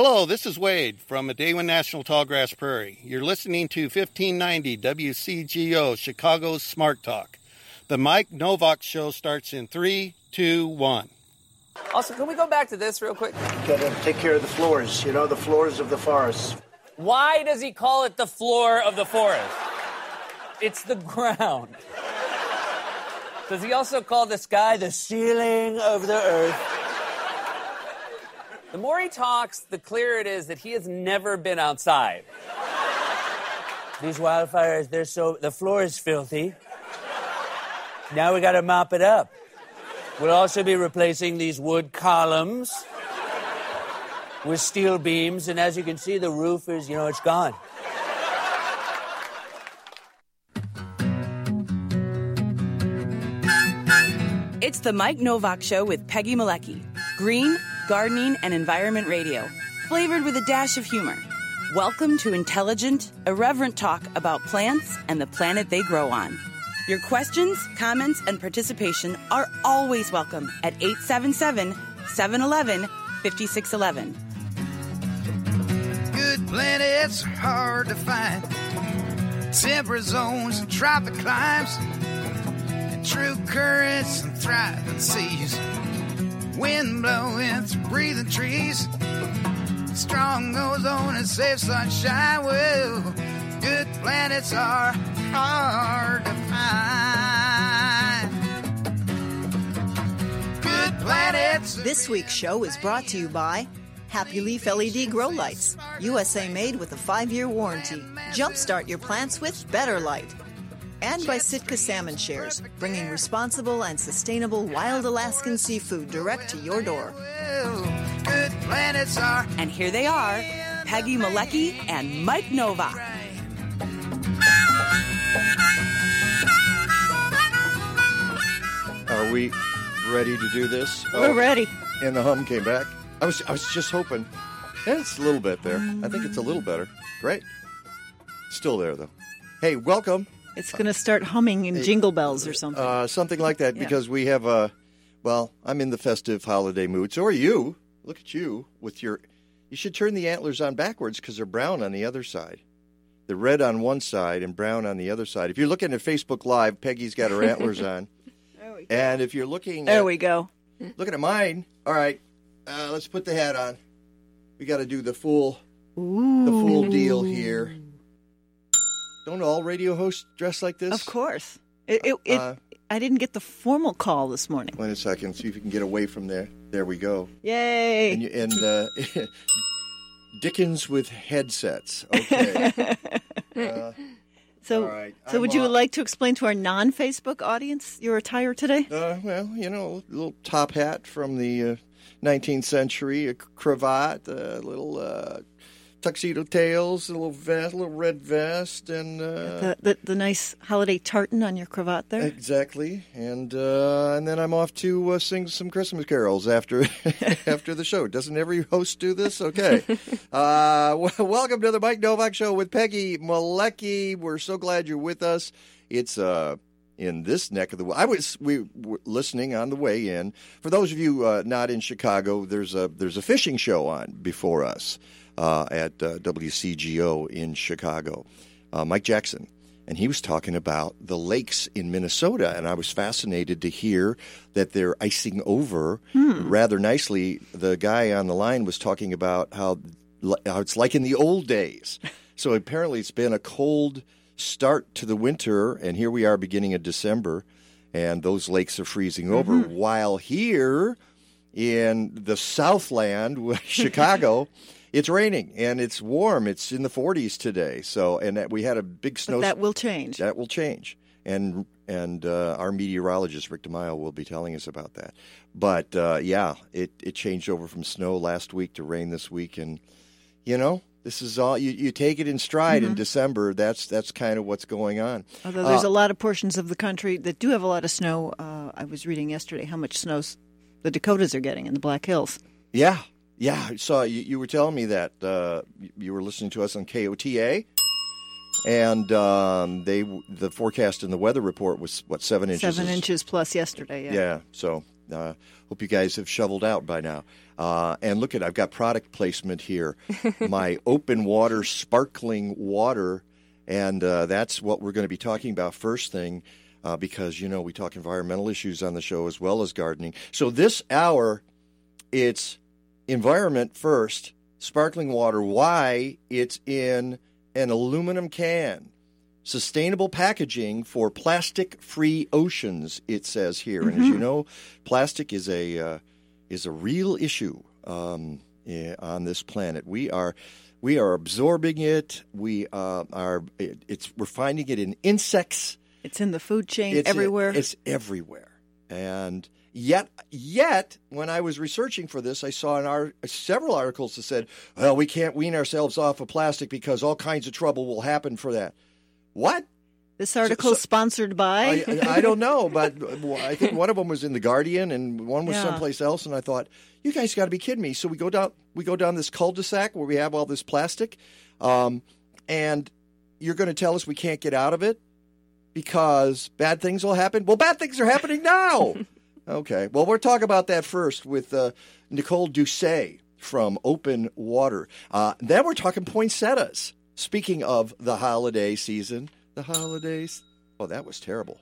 Hello, this is Wade from Midewin National Tallgrass Prairie. You're listening to 1590 WCGO Chicago's Smart Talk. The Mike Novak Show starts in three, two, one. Also, can we go back to this real quick? Gotta take care of the floors, you know, the floors of the forest. Why does he call it the floor of the forest? It's the ground. Does he also call the sky the ceiling of the earth? The more he talks, the clearer it is that he has never been outside. These wildfires, they're so. The floor is filthy. Now we gotta mop it up. We'll also be replacing these wood columns with steel beams, and as you can see, the roof is, you know, it's gone. It's the Mike Novak Show with Peggy Malecki. Green, gardening, and environment radio. Flavored with a dash of humor. Welcome to intelligent, irreverent talk about plants and the planet they grow on. Your questions, comments, and participation are always welcome at 877 711 5611. Good planets are hard to find. Temperate zones and tropic climes. And true currents and thriving seas. Wind blowing through breathing trees. Strong ozone and safe sunshine. Well, good planets are hard to find. Good planets. This week's show is brought to you by Happy Leaf LED Grow Lights, USA made with a five year warranty. Jumpstart your plants with better light. And by Sitka Salmon Shares, bringing responsible and sustainable wild Alaskan seafood direct to your door. Good planets are. And here they are Peggy Malecki and Mike Novak. Are we ready to do this? We're oh, ready. And the hum came back. I was I was just hoping. Yeah, it's a little bit there. I think it's a little better. Great. Still there though. Hey, welcome. It's going to start humming in jingle bells or something. Uh, something like that Yeah. because we have a. Well, I'm in the festive holiday mood. So are you? Look at you with your. You should turn the antlers on backwards because they're brown on the other side. They're red on one side and brown on the other side. If you're looking at Facebook Live, Peggy's got her antlers on. There we. And if you're looking, there at, we go. looking at mine. All right, uh, let's put the hat on. We got to do the full, Ooh. the full deal here. Don't all radio hosts dress like this? Of course. It, it, it, Uh, I didn't get the formal call this morning. Wait a second. See if you can get away from there. There we go. Yay. And, you- and uh, Dickens with headsets. Okay. Uh, so, all right, so would you like to explain to our non Facebook audience your attire today? uh, well, you know, a little top hat from the uh, 19th century, a cravat, a little uh, tuxedo tails, a little vest, a little red vest, and uh, the, the, the nice holiday tartan on your cravat there? Exactly, and uh, and then I'm off to uh, sing some Christmas carols after after the show. Doesn't every host do this? Okay. uh, w- welcome to the Mike Novak Show with Peggy Malecki. We're so glad you're with us. It's uh in this neck of the I was we were listening on the way in. For those of you uh, not in Chicago, there's a there's a fishing show on before us at uh, WCGO in Chicago. Uh, Mike Jackson and he was talking about the lakes in Minnesota, and I was fascinated to hear that they're icing over rather nicely. The guy on the line was talking about how, how it's like in the old days. So apparently, it's been a cold start to the winter, and here we are beginning of December, and those lakes are freezing over. While here in the Southland, Chicago. It's raining and it's warm. It's in the 40s today. So, and that we had a big snow. But that will change. That will change, and and uh, our meteorologist Rick DeMille will be telling us about that. But uh, yeah, it it changed over from snow last week to rain this week, and you know this is all you, you take it in stride Mm-hmm. in December. That's that's kind of what's going on. Although there's Uh, a lot of portions of the country that do have a lot of snow. Uh, I was reading yesterday how much snow the Dakotas are getting in the Black Hills. Yeah, yeah. I saw you, you were telling me that uh, you- were listening to us on KOTA. and um, they the forecast in the weather report was what seven inches. Seven inches plus yesterday. Yeah. Yeah. So uh, hope you guys have shoveled out by now. Uh, and look at I've got product placement here. My open water sparkling water, and uh, that's what we're going to be talking about first thing. Uh, because you know we talk environmental issues on the show as well as gardening. So this hour, it's environment first, sparkling water. Why it's in an aluminum can. Sustainable packaging for plastic-free oceans. It says here, and as you know, plastic is a uh, is a real issue um, eh, on this planet. We are we are absorbing it. We uh, are it, it's we're finding it in insects. It's in the food chain It's everywhere. It's everywhere, and yet yet when I was researching for this, I saw an art, several articles that said, "Well, we can't wean ourselves off of plastic because all kinds of trouble will happen for that." What? this article is so- sponsored by. I, I don't know, but I think one of them was in the Guardian and one was Yeah. someplace else. And I thought, you guys got to be kidding me. So we go down, we go down this cul-de-sac where we have all this plastic, um, and you're going to tell us we can't get out of it because bad things will happen. Well, bad things are happening now. okay. Well, we'll talk about that first with uh, Nicole Doucet from Open Water. Uh, then we're talking poinsettias. Speaking of the holiday season, the holidays. Oh, that was terrible.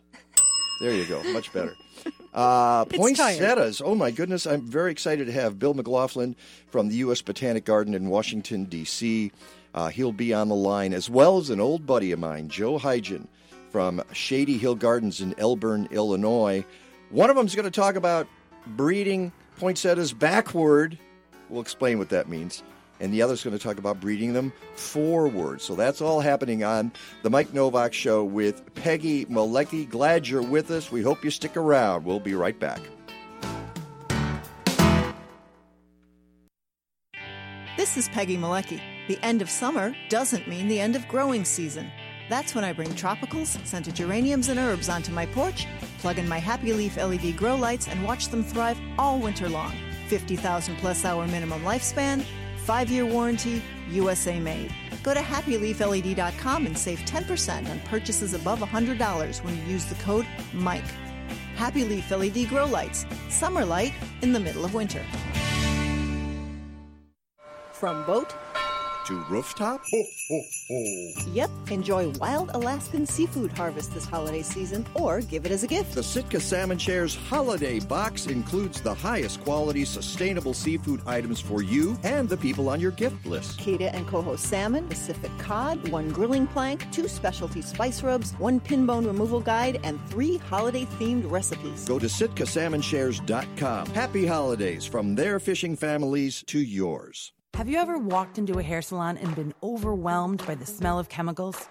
There you go. Much better. Uh, poinsettias. Oh, my goodness. I'm very excited to have Bill McLaughlin from the U.S. Botanic Garden in Washington, D.C. Uh, he'll be on the line, as well as an old buddy of mine, Joe Heidgen from Shady Hill Gardens in Elburn, Illinois. One of them is going to talk about breeding poinsettias backward. We'll explain what that means. And the other is going to talk about breeding them forward. So that's all happening on the Mike Novak Show with Peggy Malecki. Glad you're with us. We hope you stick around. We'll be right back. This is Peggy Malecki. The end of summer doesn't mean the end of growing season. That's when I bring tropicals, scented geraniums, and herbs onto my porch, plug in my Happy Leaf LED grow lights, and watch them thrive all winter long. 50,000 plus hour minimum lifespan, 5 year warranty, USA made. Go to happyleafled.com and save 10% on purchases above $100 when you use the code MIKE. Happy Leaf LED grow lights, summer light in the middle of winter. From boat To rooftop? Yep, enjoy wild Alaskan seafood harvest this holiday season or give it as a gift. The Sitka Salmon Shares Holiday Box includes the highest quality sustainable seafood items for you and the people on your gift list. Keta and Coho salmon, Pacific cod, one grilling plank, two specialty spice rubs, one pinbone removal guide, and three holiday themed recipes. Go to SitkaSalmonShares.com. Happy holidays from their fishing families to yours. Have you ever walked into a hair salon and been overwhelmed by the smell of chemicals?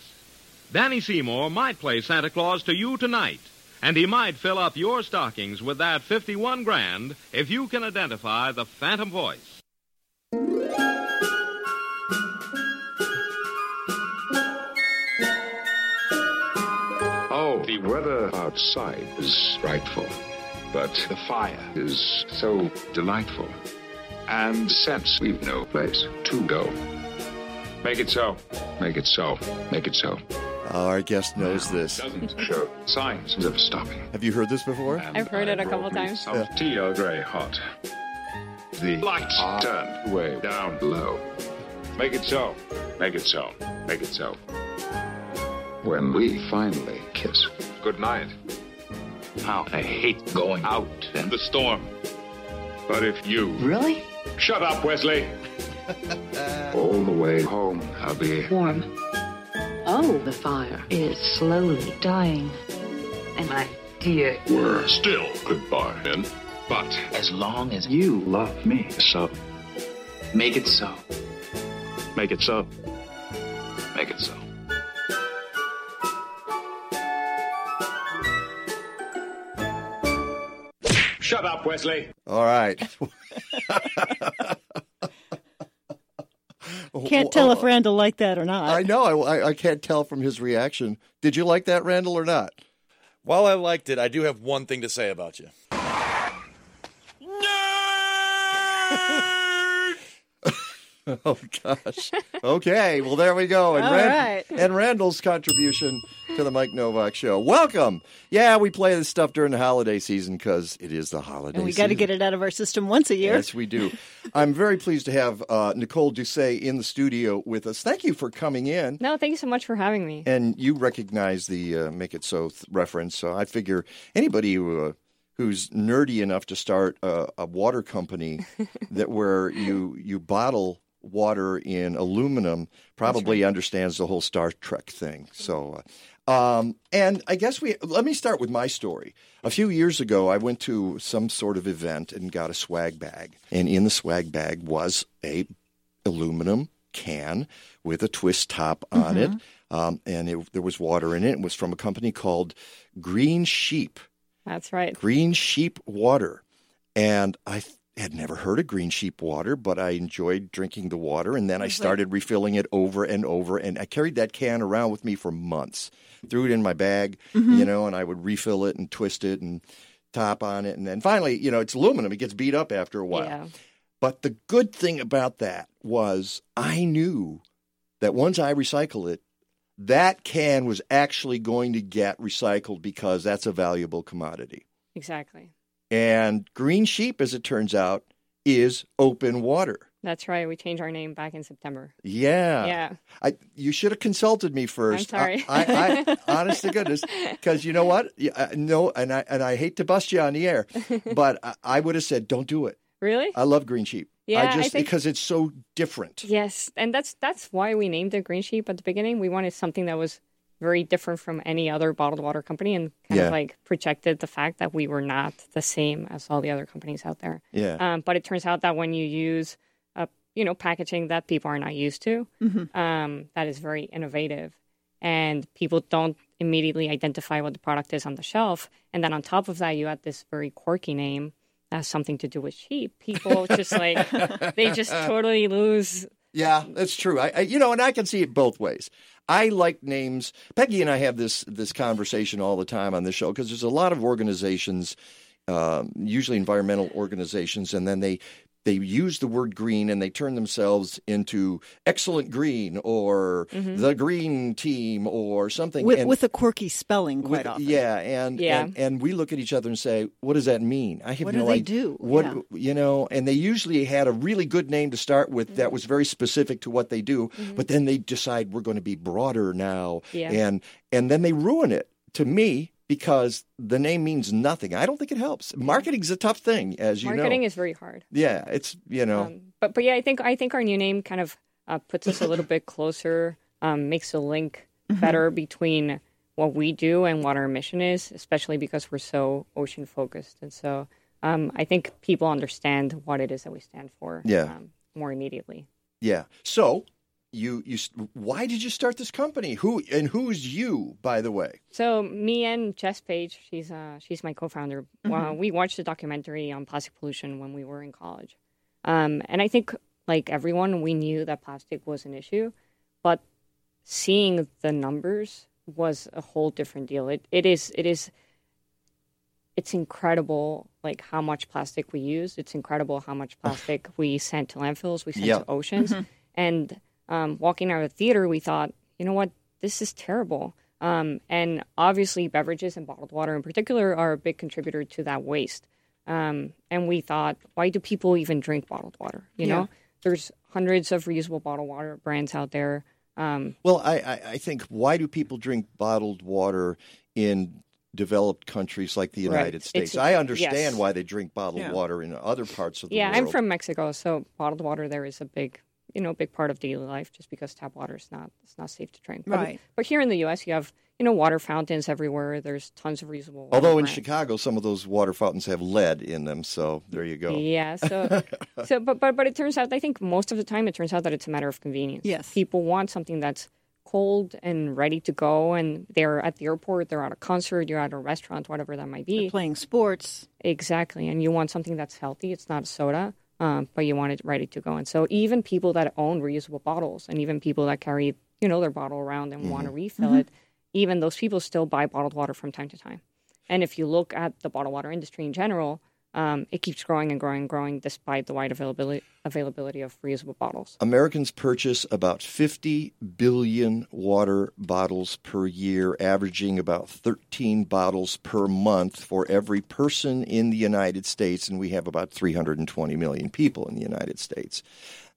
Danny Seymour might play Santa Claus to you tonight, and he might fill up your stockings with that 51 grand if you can identify the phantom voice. Oh, the weather outside is frightful, but the fire is so delightful. And since we've no place to go, make it so, make it so, make it so. Uh, our guest knows this. Doesn't show signs of stopping. Have you heard this before? And I've heard it a couple times. Some tea Earl Grey hot. The lights turned way down low. Make it so, make it so, make it so. when we finally kiss. Good night. How I hate going out in the storm. But if you. Really? Shut up, Wesley. All the way home, I'll be warm. Oh, the fire is slowly dying. And my dear. We're still goodbye, then. But as long as you love me so, make it so. Make it so. Make it so. Shut up, Wesley. All right. Can't tell oh, if oh. Randall liked that or not. I know. I, I can't tell from his reaction. Did you like that, Randall, or not? While I liked it, I do have one thing to say about you. oh gosh. Okay. Well, there we go. And, All right. and Randall's contribution to the Mike Novak Show. Welcome. Yeah, we play this stuff during the holiday season because it is the holiday. and we got to get it out of our system once a year. Yes, we do. I'm very pleased to have uh, Nicole Doucet in the studio with us. Thank you for coming in. No, thank you so much for having me. And you recognize the uh, "Make It So" th- reference, so I figure anybody who, uh, who's nerdy enough to start a, a water company that where you you bottle water in aluminum probably understands the whole Star Trek thing. So. Uh, um, and I guess we let me start with my story. A few years ago, I went to some sort of event and got a swag bag, and in the swag bag was a aluminum can with a twist top on it, um, and it, there was water in it. It was from a company called Green Sheep. That's right. Green Sheep Water, and I had never heard of Green Sheep Water, but I enjoyed drinking the water, and then I mm-hmm. started refilling it over and over, and I carried that can around with me for months. Threw it in my bag, mm-hmm. you know, and I would refill it and twist it and top on it, and then finally, you know, it's aluminum; it gets beat up after a while. Yeah. But the good thing about that was I knew that once I recycle it, that can was actually going to get recycled because that's a valuable commodity. Exactly. And Green Sheep, as it turns out, is open water. That's right. We changed our name back in September. Yeah. Yeah. I, you should have consulted me 1st I'm sorry. I, I, I honest to goodness, because you know what? Yeah, No, and I and I hate to bust you on the air, but I, I would have said, don't do it. Really? I love Green Sheep. Yeah, I I just think- because it's so different. Yes, and that's that's why we named it Green Sheep at the beginning. We wanted something that was very different from any other bottled water company, and kind Yeah. of like projected the fact that we were not the same as all the other companies out there. Yeah. Um, but it turns out that when you use a you know packaging that people are not used to, um, that is very innovative, and people don't immediately identify what the product is on the shelf, and then on top of that, you add this very quirky name that has something to do with sheep. People just like they just totally lose Yeah, that's true. I, I you know, and I can see it both ways. I like names. Peggy and I have this this conversation all the time on this show because there's a lot of organizations, um, usually environmental organizations, and then they they use the word green and they turn themselves into excellent green or mm-hmm. the green team or something with, and- with a quirky spelling quite with- often. Yeah, and, Yeah. and and we look at each other and say, "What does that mean?" I have What no do they idea. do? What Yeah. you know? And they usually had a really good name to start with that mm-hmm. was very specific to what they do, mm-hmm. but then they decide we're going to be broader now, Yeah. and and then they ruin it to me because the name means nothing. I don't think it helps. Marketing's a tough thing, as you marketing know. is very hard. yeah, it's you know. Um, but but yeah, I think I think our new name kind of uh, puts us a little bit closer, um, makes a link better between what we do and what our mission is, especially because we're so ocean focused. And so um, I think people understand what it is that we stand for. Yeah. Um, more immediately. Yeah. So you you why did you start this company? Who and who's you, by the way? So me and Jess Page, she's uh, she's my co-founder. Uh, we watched a documentary on plastic pollution when we were in college, um, and I think like everyone, we knew that plastic was an issue, but seeing the numbers was a whole different deal. It it is it is it's incredible like how much plastic we use. It's incredible how much plastic we send to landfills, we send Yeah. to oceans. And um, walking out of the theater, we thought, you know what, this is terrible. Um, and obviously, beverages and bottled water in particular are a big contributor to that waste. Um, and we thought, why do people even drink bottled water? You Yeah. know, there's hundreds of reusable bottled water brands out there. Um, Well, I, I, I think why do people drink bottled water in developed countries like the Right. United States? It's- I understand yes. why they drink bottled Yeah. water in other parts of the yeah, world. Yeah, I'm from Mexico, so bottled water there is a big, you know, a big part of daily life. Just because tap water is not, it's not safe to drink. But, Right. But here in the U.S., you have, you know, water fountains everywhere. There's tons of reusable. water Although in brands. Chicago, some of those water fountains have lead in them, so there you go. Yeah. So, so, but but but it turns out, I think most of the time, it turns out that it's a matter of convenience. Yes. People want something that's cold and ready to go, and they're at the airport, they're at a concert, you're at a restaurant, whatever that might be. playing sports. Exactly, and you want something that's healthy. It's not a soda, um, but you want it ready to go. And so, even people that own reusable bottles, and even people that carry, you know, their bottle around and want to refill it, even those people still buy bottled water from time to time. And if you look at the bottled water industry in general, um, it keeps growing and growing and growing despite the wide availability availability of reusable bottles. Americans purchase about 50 billion water bottles per year, averaging about 13 bottles per month for every person in the United States, and we have about 320 million people in the United States.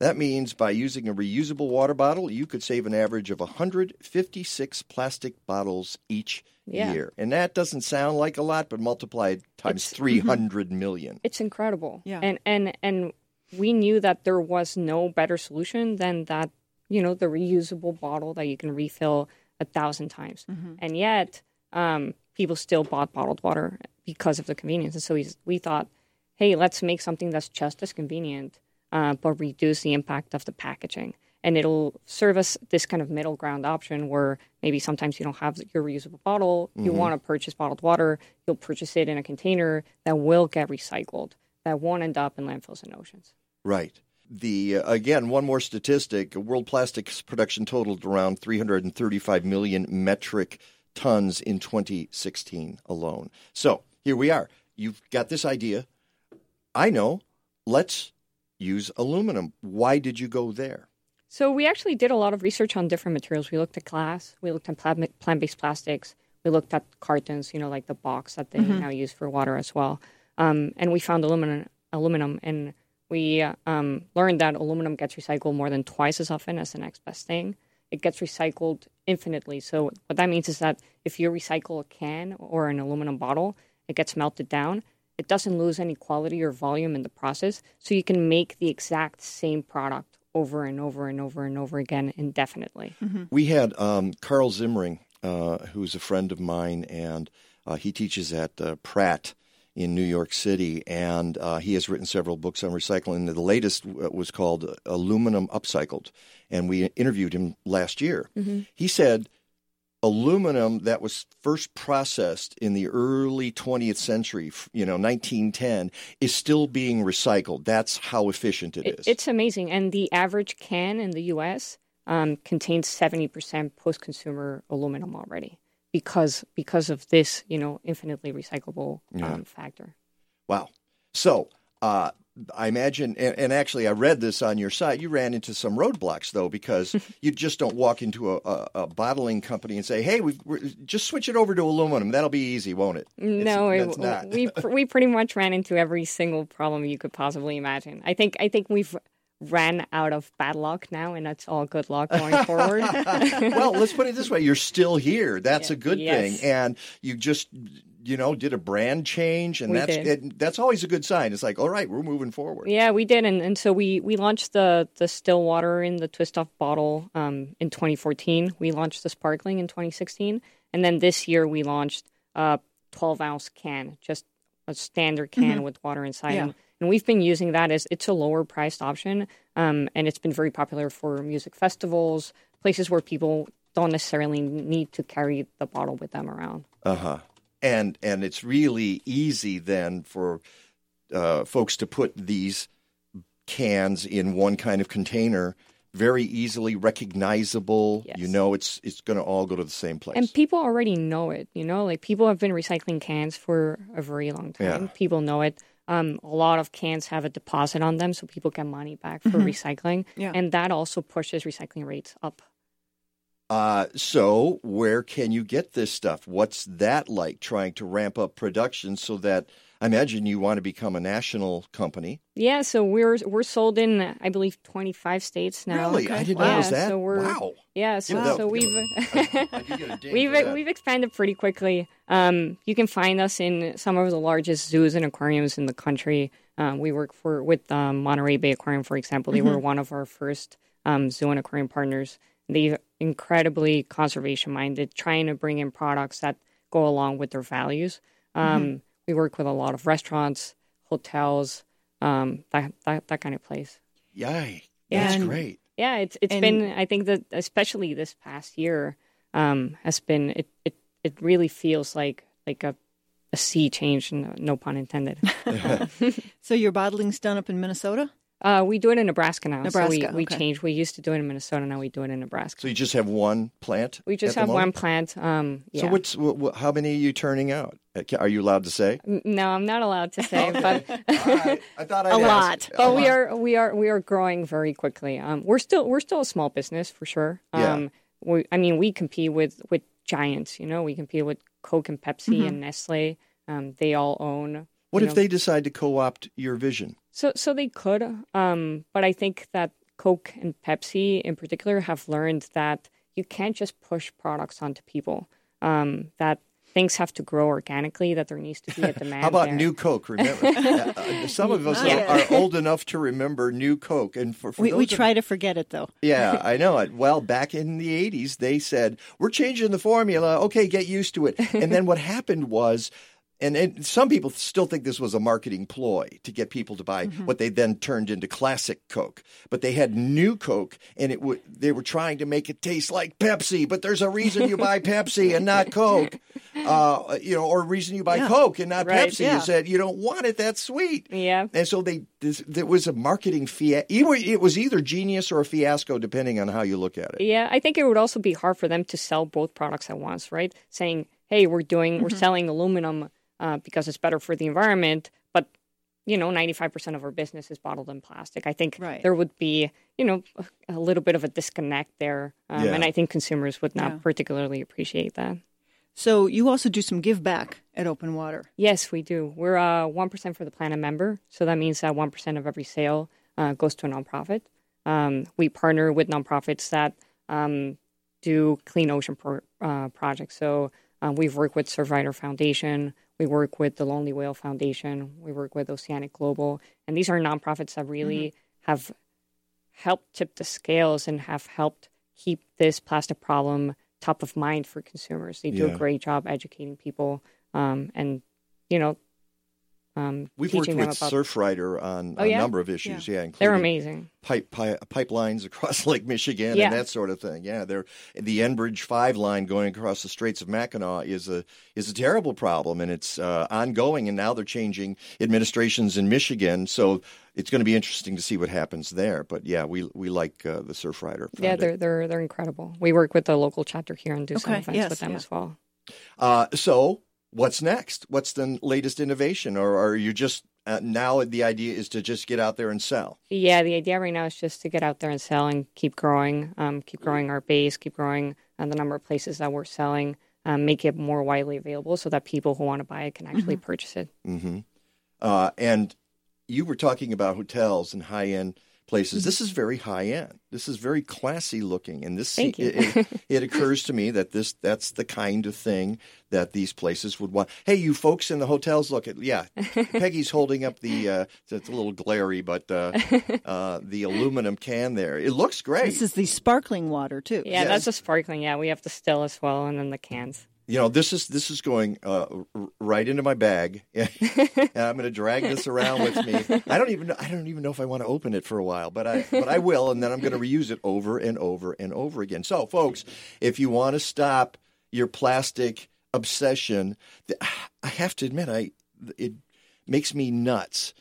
That means by using a reusable water bottle, you could save an average of 156 plastic bottles each Yeah. year. And that doesn't sound like a lot, but multiplied times It's- mm-hmm. 300 million. It's incredible. Yeah. And and and we knew that there was no better solution than that, you know, the reusable bottle that you can refill a thousand times. And yet, um, people still bought bottled water because of the convenience. And so we, we thought, hey, let's make something that's just as convenient, uh, but reduce the impact of the packaging. And it'll serve us this kind of middle ground option where maybe sometimes you don't have your reusable bottle, you Mhm. want to purchase bottled water, you'll purchase it in a container that will get recycled, that won't end up in landfills and oceans. Right. The uh, again, one more statistic: world plastics production totaled around 335 million metric tons in 2016 alone. So here we are. You've got this idea. I know. Let's use aluminum. Why did you go there? So we actually did a lot of research on different materials. We looked at glass, we looked at plant- plant-based plastics, we looked at cartons, you know, like the box that they Mhm. now use for water as well. Um, and we found aluminum, aluminum, and we uh, um, learned that aluminum gets recycled more than twice as often as the next best thing. It gets recycled infinitely. So what that means is that if you recycle a can or an aluminum bottle, it gets melted down. It doesn't lose any quality or volume in the process, so you can make the exact same product over and over and over and over again indefinitely. We had um, Carl Zimring, uh, who's a friend of mine, and uh, he teaches at uh, Pratt in New York City, and uh, he has written several books on recycling. The latest uh, was called Aluminum Upcycled, and we interviewed him last year. Mhm. He said aluminum that was first processed in the early 20th century, you know, 1910, is still being recycled. That's how efficient it is. it's amazing. And the average can in the US um, contains 70% post consumer aluminum already because because of this, you know, infinitely recyclable Yeah. um, factor. Wow. So, uh, I imagine, and, and actually, I read this on your site. You ran into some roadblocks, though, because you just don't walk into a, a, a bottling company and say, "Hey, we've, just switch it over to aluminum. That'll be easy, won't it?" No, It's- it- not. we we pretty much ran into every single problem you could possibly imagine. I think I think we've ran out of bad luck now, and that's all good luck going forward. well, let's put it this way: you're still here. That's a good Yes. thing, and you just, you know, did a brand change, and We that's it, that's always a good sign. It's like, all right, we're moving forward. Yeah, we did, and, and so we we launched the the still water in the twist off bottle um, in 2014. We launched the sparkling in 2016, and then this year we launched a 12 ounce can, just a standard can Mhm. with water inside. Yeah. And, and we've been using that as it's a lower priced option, um, and it's been very popular for music festivals, places where people don't necessarily need to carry the bottle with them around. Uh huh. And and it's really easy then for uh, folks to put these cans in one kind of container, very easily recognizable. You know, it's it's going to all go to the same place. And people already know it, you know, like people have been recycling cans for a very long time. Yeah. People know it. Um, a lot of cans have a deposit on them, so people get money back for Mhm. recycling. Yeah. And that also pushes recycling rates up. Uh, so where can you get this stuff? What's that like? Trying to ramp up production so that I imagine you want to become a national company. Yeah, so we're we're sold in I believe 25 states now. Really? I didn't yeah, know that. So we're, wow. Yeah, so, Yeah, that- so we've we've we've expanded pretty quickly. Um, you can find us in some of the largest zoos and aquariums in the country. Um, we work for with um, Monterey Bay Aquarium, for example. They were Mhm. one of our first um, zoo and aquarium partners. They're incredibly conservation minded, trying to bring in products that go along with their values. Um, Mm-hmm. Mhm. We work with a lot of restaurants, hotels, um, that, that that kind of place. Yay. Yeah. That's And- great. Yeah, it's it's And- been I think that especially this past year um, has been it, it it really feels like like a a sea change, no, no pun intended. So your bottling's done up in Minnesota? Uh, we do it in Nebraska now. Nebraska, so we, we okay. changed. We used to do it in Minnesota. Now we do it in Nebraska. So you just have one plant? We just at the have one plant. Um, yeah. So what's wh- wh- how many are you turning out? Uh, Are you allowed to say? No, I'm not allowed to say, but I thought A I'd lot. ask. but A we lot. are we are we are growing very quickly. Um, we're still we're still a small business for sure. Yeah. Um, we, I mean, we compete with with giants. You know, we compete with Coke and Pepsi Mhm. and Nestle. Um, they all own. What if know- they decide to co-opt your vision? So so they could. Um, but I think that Coke and Pepsi in particular have learned that you can't just push products onto people. Um, that things have to grow organically. That there needs to be a demand. How about there. New Coke? Remember, Uh, some of us Yeah. are, are old enough to remember New Coke, and for, for We, we those of- try to forget it though. Yeah, I know it. Well, back in the 80s, they said, We're changing the formula. Okay, get used to it. And then what happened was, and, and some people still think this was a marketing ploy to get people to buy what they then turned into classic Coke. But they had new Coke, and it w- they were trying to make it taste like Pepsi. But there's a reason you buy Pepsi and not Coke, uh, you know, or a reason you buy Yeah. Coke and not Right, Pepsi. yeah. You said you don't want it that sweet. Yeah. And so they this, there was a marketing fiasco. It was either genius or a fiasco, depending on how you look at it. Yeah, I think it would also be hard for them to sell both products at once, right? Saying, "Hey, we're doing, we're selling aluminum uh, because it's better for the environment," but you know, ninety-five percent of our business is bottled in plastic. I think Right. there would be, you know, a, a little bit of a disconnect there, um, Yeah. and I think consumers would not Yeah. particularly appreciate that. So you also do some give back at Open Water. Yes, we do. We're uh, one for the Planet member, so that means that one percent of every sale uh, goes to a nonprofit. Um, we partner with nonprofits that um, do clean ocean pro- uh, projects. So uh, we've worked with Surfrider Foundation, we work with the Lonely Whale Foundation, we work with Oceanic Global, and these are nonprofits that really have helped tip the scales and have helped keep this plastic problem top of mind for consumers. They do Yeah. a great job educating people um, and you know um, We've worked them with about. Surfrider on Oh, a yeah? number of issues. Yeah, They're amazing. Pipe, pipe pipelines across Lake Michigan Yeah. and that sort of thing. Yeah, they're the Enbridge Five line going across the Straits of Mackinac is a is a terrible problem, and it's uh, ongoing. And now they're changing administrations in Michigan, so it's going to be interesting to see what happens there. But yeah, we we like uh, the Surfrider. Yeah, they're they're they're incredible. We work with the local chapter here and do some Okay, events yes, with them yeah. as well. Uh, so, what's next? What's the latest innovation, or are you just uh, now the idea is to just get out there and sell? Yeah, the idea right now is just to get out there and sell and keep growing, um, keep growing our base, keep growing uh, the number of places that we're selling, um, make it more widely available so that people who want to buy it can actually purchase it. hmm Uh, and you were talking about hotels and high end places. This is very high end. This is very classy looking, and this Thank you. It, it, it occurs to me that this that's the kind of thing that these places would want. Hey, you folks in the hotels, look at yeah. Peggy's holding up the uh, it's a little glary, but uh, uh, the aluminum can there. It looks great. This is the sparkling water too. Yeah, Yes. that's a sparkling. Yeah, we have the still as well, and then the cans. You know, this is this is going uh, right into my bag, and I'm going to drag this around with me. I don't even know, I don't even know if I want to open it for a while, but I but I will, and then I'm going to reuse it over and over and over again. So, folks, if you want to stop your plastic obsession, I have to admit, I it makes me nuts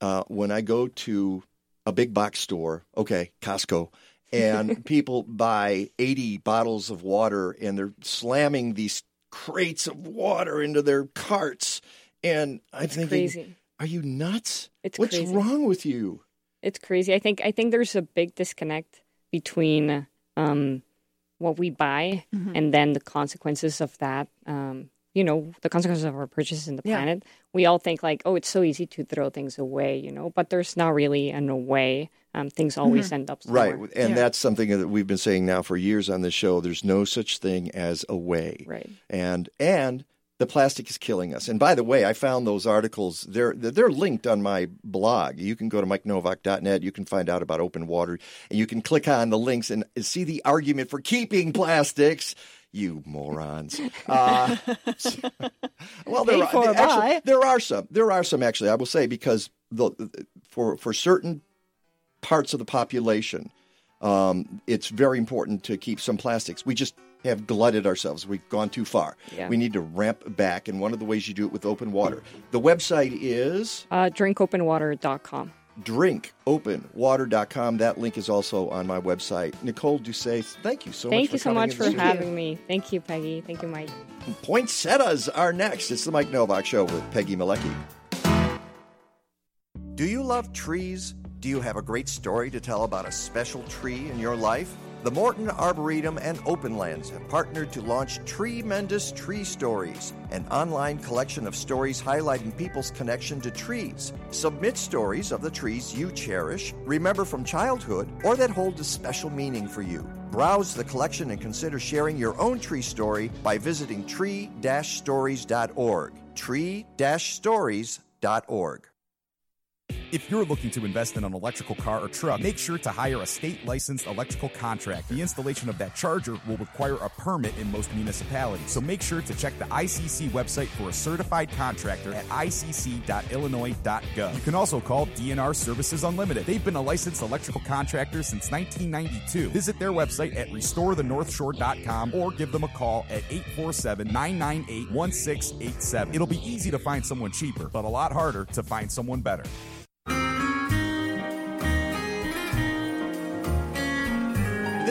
uh, when I go to a big box store. Okay, Costco and people buy 80 bottles of water and they're slamming these crates of water into their carts. And I'm thinking, crazy. are you nuts? It's What's crazy. wrong with you? It's crazy. I think I think there's a big disconnect between um, what we buy Mhm. and then the consequences of that um, you know, the consequences of our purchases in the Yeah. planet, we all think like, oh, it's so easy to throw things away, you know, but there's not really an away. Um, things always Mm-hmm. end up somewhere. Right, and that's something that we've been saying now for years on this show. There's no such thing as a way, Right. and and the plastic is killing us. And by the way, I found those articles. They're they're linked on my blog. You can go to mikenovak.net. You can find out about open water, and you can click on the links and see the argument for keeping plastics. You morons. Uh, well, there are, actually, there are some. There are some actually. I will say because the for for certain parts of the population, um, it's very important to keep some plastics. We just have glutted ourselves. We've gone too far. Yeah. We need to ramp back, and one of the ways you do it with open water. The website is Uh, drinkopenwater.com. drinkopenwater.com. That link is also on my website. Nicole Doucet, thank you so much. Thank for you so much for having me. Thank you, Peggy. Thank you, Mike. Poinsettias are next. It's the Mike Novak Show with Peggy Malecki. Do you love trees? Do you have a great story to tell about a special tree in your life? The Morton Arboretum and Openlands have partnered to launch Tremendous Tree Stories, an online collection of stories highlighting people's connection to trees. Submit stories of the trees you cherish, remember from childhood, or that hold a special meaning for you. Browse the collection and consider sharing your own tree story by visiting tree-stories.org. Tree-stories.org. If you're looking to invest in an electrical car or truck, make sure to hire a state licensed electrical contract. The installation of that charger will require a permit in most municipalities. So make sure to check the ICC website for a certified contractor at icc.illinois.gov. You can also call DNR Services Unlimited. They've been a licensed electrical contractor since 1992. Visit their website at restorethenorthshore.com or give them a call at 847 998 1687. It'll be easy to find someone cheaper, but a lot harder to find someone better.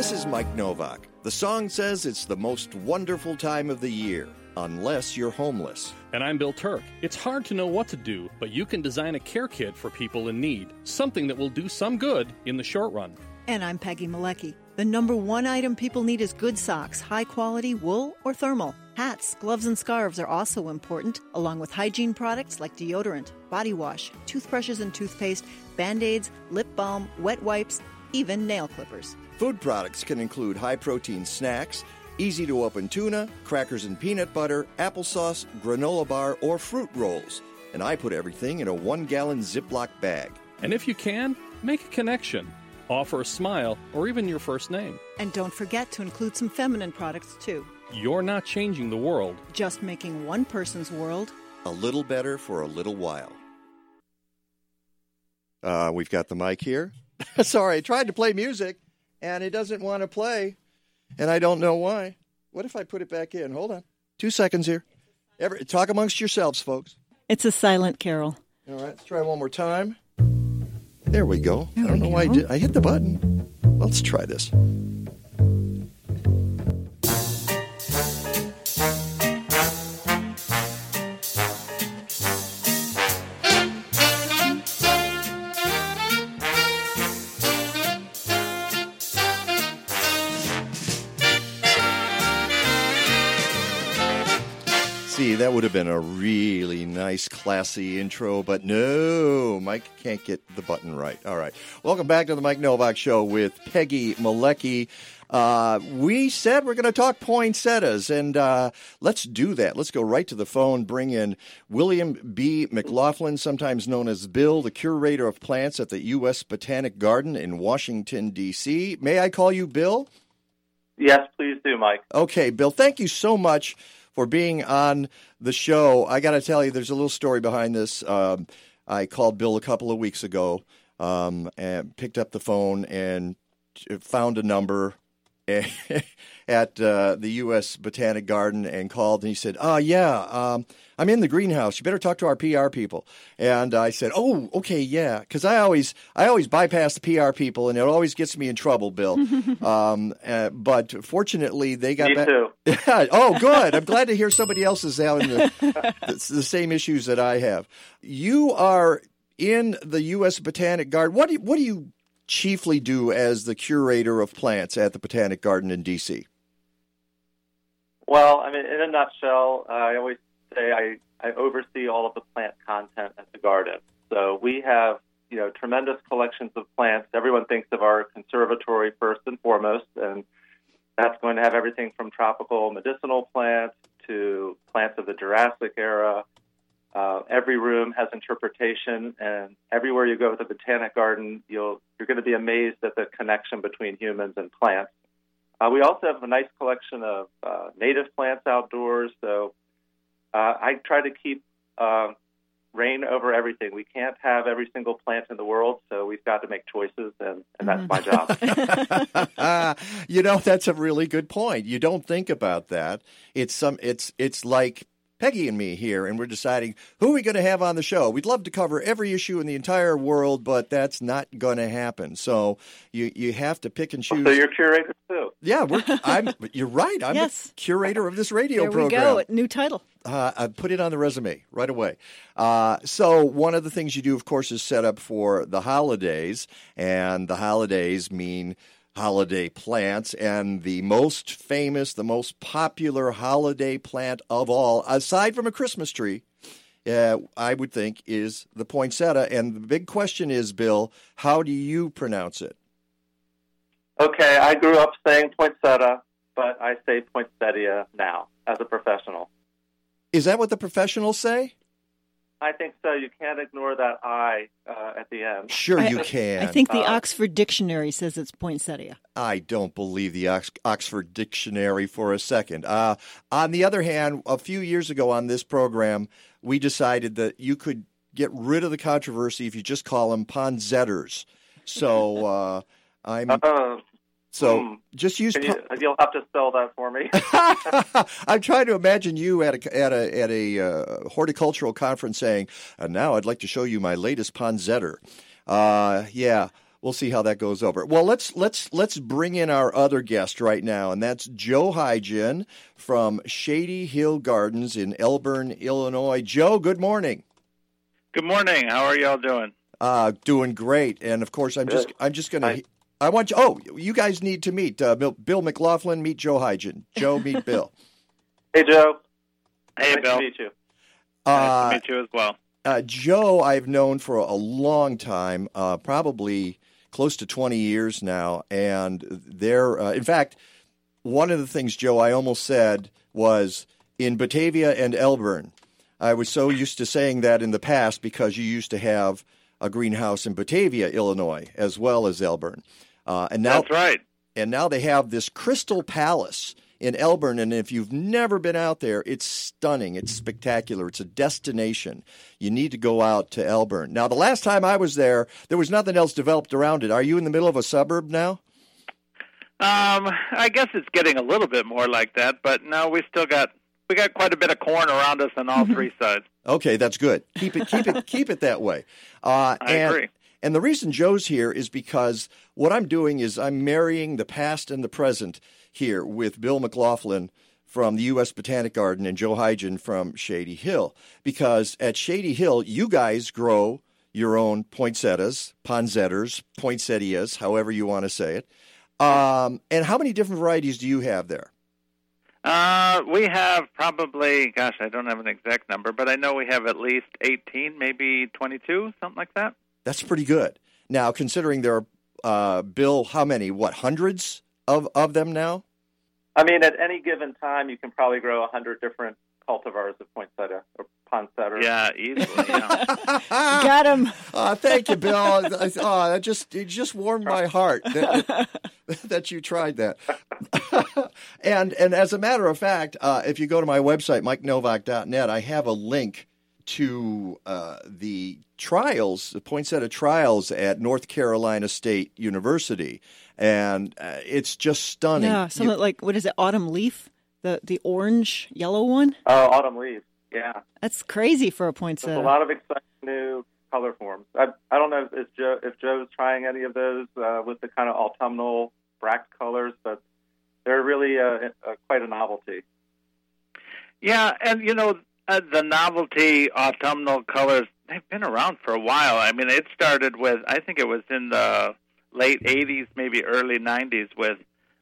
This is Mike Novak. The song says it's the most wonderful time of the year, unless you're homeless. And I'm Bill Turk. It's hard to know what to do, but you can design a care kit for people in need, something that will do some good in the short run. And I'm Peggy Malecki. The number one item people need is good socks, high quality wool or thermal. Hats, gloves, and scarves are also important, along with hygiene products like deodorant, body wash, toothbrushes and toothpaste, band aids, lip balm, wet wipes, even nail clippers. Food products can include high protein snacks, easy to open tuna, crackers and peanut butter, applesauce, granola bar, or fruit rolls. And I put everything in a one gallon Ziploc bag. And if you can, make a connection. Offer a smile or even your first name. And don't forget to include some feminine products too. You're not changing the world. Just making one person's world A little better for a little while. Uh, we've got the mic here. Sorry, I tried to play music and it doesn't want to play, and I don't know why. What if I put it back in? Hold on. Two seconds here. Every, talk amongst yourselves, folks. It's a silent carol. All right, let's try one more time. There we go. There I don't know why I did. I hit the button. Let's try this. See, that would have been a really nice, classy intro, but no, Mike can't get the button right. All right. Welcome back to the Mike Novak Show with Peggy Malecki. Uh, we said we're going to talk poinsettias, and uh, let's do that. Let's go right to the phone, bring in William B. McLaughlin, sometimes known as Bill, the curator of plants at the U.S. Botanic Garden in Washington, D.C. May I call you Bill? Yes, please do, Mike. Okay, Bill, thank you so much for being on the show. I got to tell you, there's a little story behind this. Um, I called Bill a couple of weeks ago um, and picked up the phone and found a number at uh, the U.S. Botanic Garden and called and he said, "Oh yeah, um, I'm in the greenhouse. You better talk to our PR people." And I said, "Oh, okay, yeah," because I always I always bypass the PR people and it always gets me in trouble, Bill. um, uh, but fortunately, they got Me back. too. Oh, good. I'm glad to hear somebody else is having the, the, the same issues that I have. You are in the U.S. Botanic Garden. What do you, what do you chiefly do as the curator of plants at the Botanic Garden in D.C.? Well, I mean, in a nutshell, uh, I always say I, I oversee all of the plant content at the garden. So we have, you know, tremendous collections of plants. Everyone thinks of our conservatory first and foremost, and that's going to have everything from tropical medicinal plants to plants of the Jurassic era. Uh, every room has interpretation, and everywhere you go with a botanic garden, you'll you're going to be amazed at the connection between humans and plants. Uh, we also have a nice collection of uh, native plants outdoors. So uh, I try to keep uh, reign over everything. We can't have every single plant in the world, so we've got to make choices, and, and that's my job. you know, that's a really good point. You don't think about that. It's some. It's it's like Peggy and me here, and we're deciding who are we going to have on the show. We'd love to cover every issue in the entire world, but that's not going to happen. So you you have to pick and choose. So you're curator too. Yeah, we're, I'm. You're right. I'm Yes. the curator of this radio there program. we go. New title. Uh, I put it on the resume right away. Uh, so one of the things you do, of course, is set up for the holidays, and the holidays mean holiday plants. And the most famous, the most popular holiday plant of all, aside from a Christmas tree, uh, I would think, is the poinsettia. And the big question is, Bill, how do you pronounce it? Okay, I grew up saying poinsettia, but I say poinsettia now as a professional. Is that what the professionals say? I think so. You can't ignore that I uh, at the end. Sure, you can. I think the Uh, Oxford Dictionary says it's poinsettia. I don't believe the Ox- Oxford Dictionary for a second. Uh, on the other hand, a few years ago on this program, we decided that you could get rid of the controversy if you just call them ponzetters. So uh, I'm Uh, so hmm. just use. You, pon- you'll have to spell that for me. I'm trying to imagine you at a at a at a uh, horticultural conference saying, "And now I'd like to show you my latest ponzetter." Uh, yeah, we'll see how that goes over. Well, let's let's let's bring in our other guest right now, and that's Joe Heidgen from Shady Hill Gardens in Elburn, Illinois. Joe, good morning. Good morning. How are y'all doing? Uh, doing great, and of course, I'm just I'm just gonna. I want you. Oh, you guys need to meet uh, Bill, Bill McLaughlin. Meet Joe Heidgen. Joe, meet Bill. hey, Joe. Hey, nice Bill. to meet you. Uh, nice to meet you as well. Uh, Joe, I've known for a long time, uh, probably close to 20 years now. And they're, uh, in fact, one of the things, Joe, I almost said was in Batavia and Elburn. I was so used to saying that in the past because you used to have a greenhouse in Batavia, Illinois, as well as Elburn. Uh, and now, That's right. And now they have this Crystal Palace in Elburn, and if you've never been out there, it's stunning. It's spectacular. It's a destination. You need to go out to Elburn. Now, the last time I was there, there was nothing else developed around it. Are you in the middle of a suburb now? Um, I guess it's getting a little bit more like that, but no, we still got we got quite a bit of corn around us on all three sides. Okay, that's good. Keep it, keep it, keep it that way. Uh, I and, agree. And the reason Joe's here is because what I'm doing is I'm marrying the past and the present here with Bill McLaughlin from the U.S. Botanic Garden and Joe Heidgen from Shady Hill. Because at Shady Hill, you guys grow your own poinsettias, ponzetters, poinsettias, however you want to say it. Um, and how many different varieties do you have there? Uh, we have probably, gosh, I don't have an exact number, but I know we have at least 18, maybe 22, something like that. That's pretty good. Now, considering there are, uh, Bill, how many? What, hundreds of, of them now? I mean, at any given time, you can probably grow a hundred different cultivars of poinsettia or poinsettia. Yeah, easily. Yeah. Got him. Oh, thank you, Bill. oh, that just it just warmed my heart that, that you tried that. and and as a matter of fact, uh, if you go to my website, MikeNovak.net, I have a link to uh, the trials, the poinsettia trials at North Carolina State University, and uh, it's just stunning. Yeah, something like what is it? Autumn leaf, the the orange yellow one. Oh, autumn leaf. Yeah. That's crazy for a There's poinsettia. a lot of exciting new color forms. I, I don't know if Joe if Joe's trying any of those uh, with the kind of autumnal bract colors, but they're really uh, uh, quite a novelty. Yeah, and you know uh, the novelty autumnal colors they've been around for a while. I mean, it started with I think it was in the late '80s, maybe early '90s with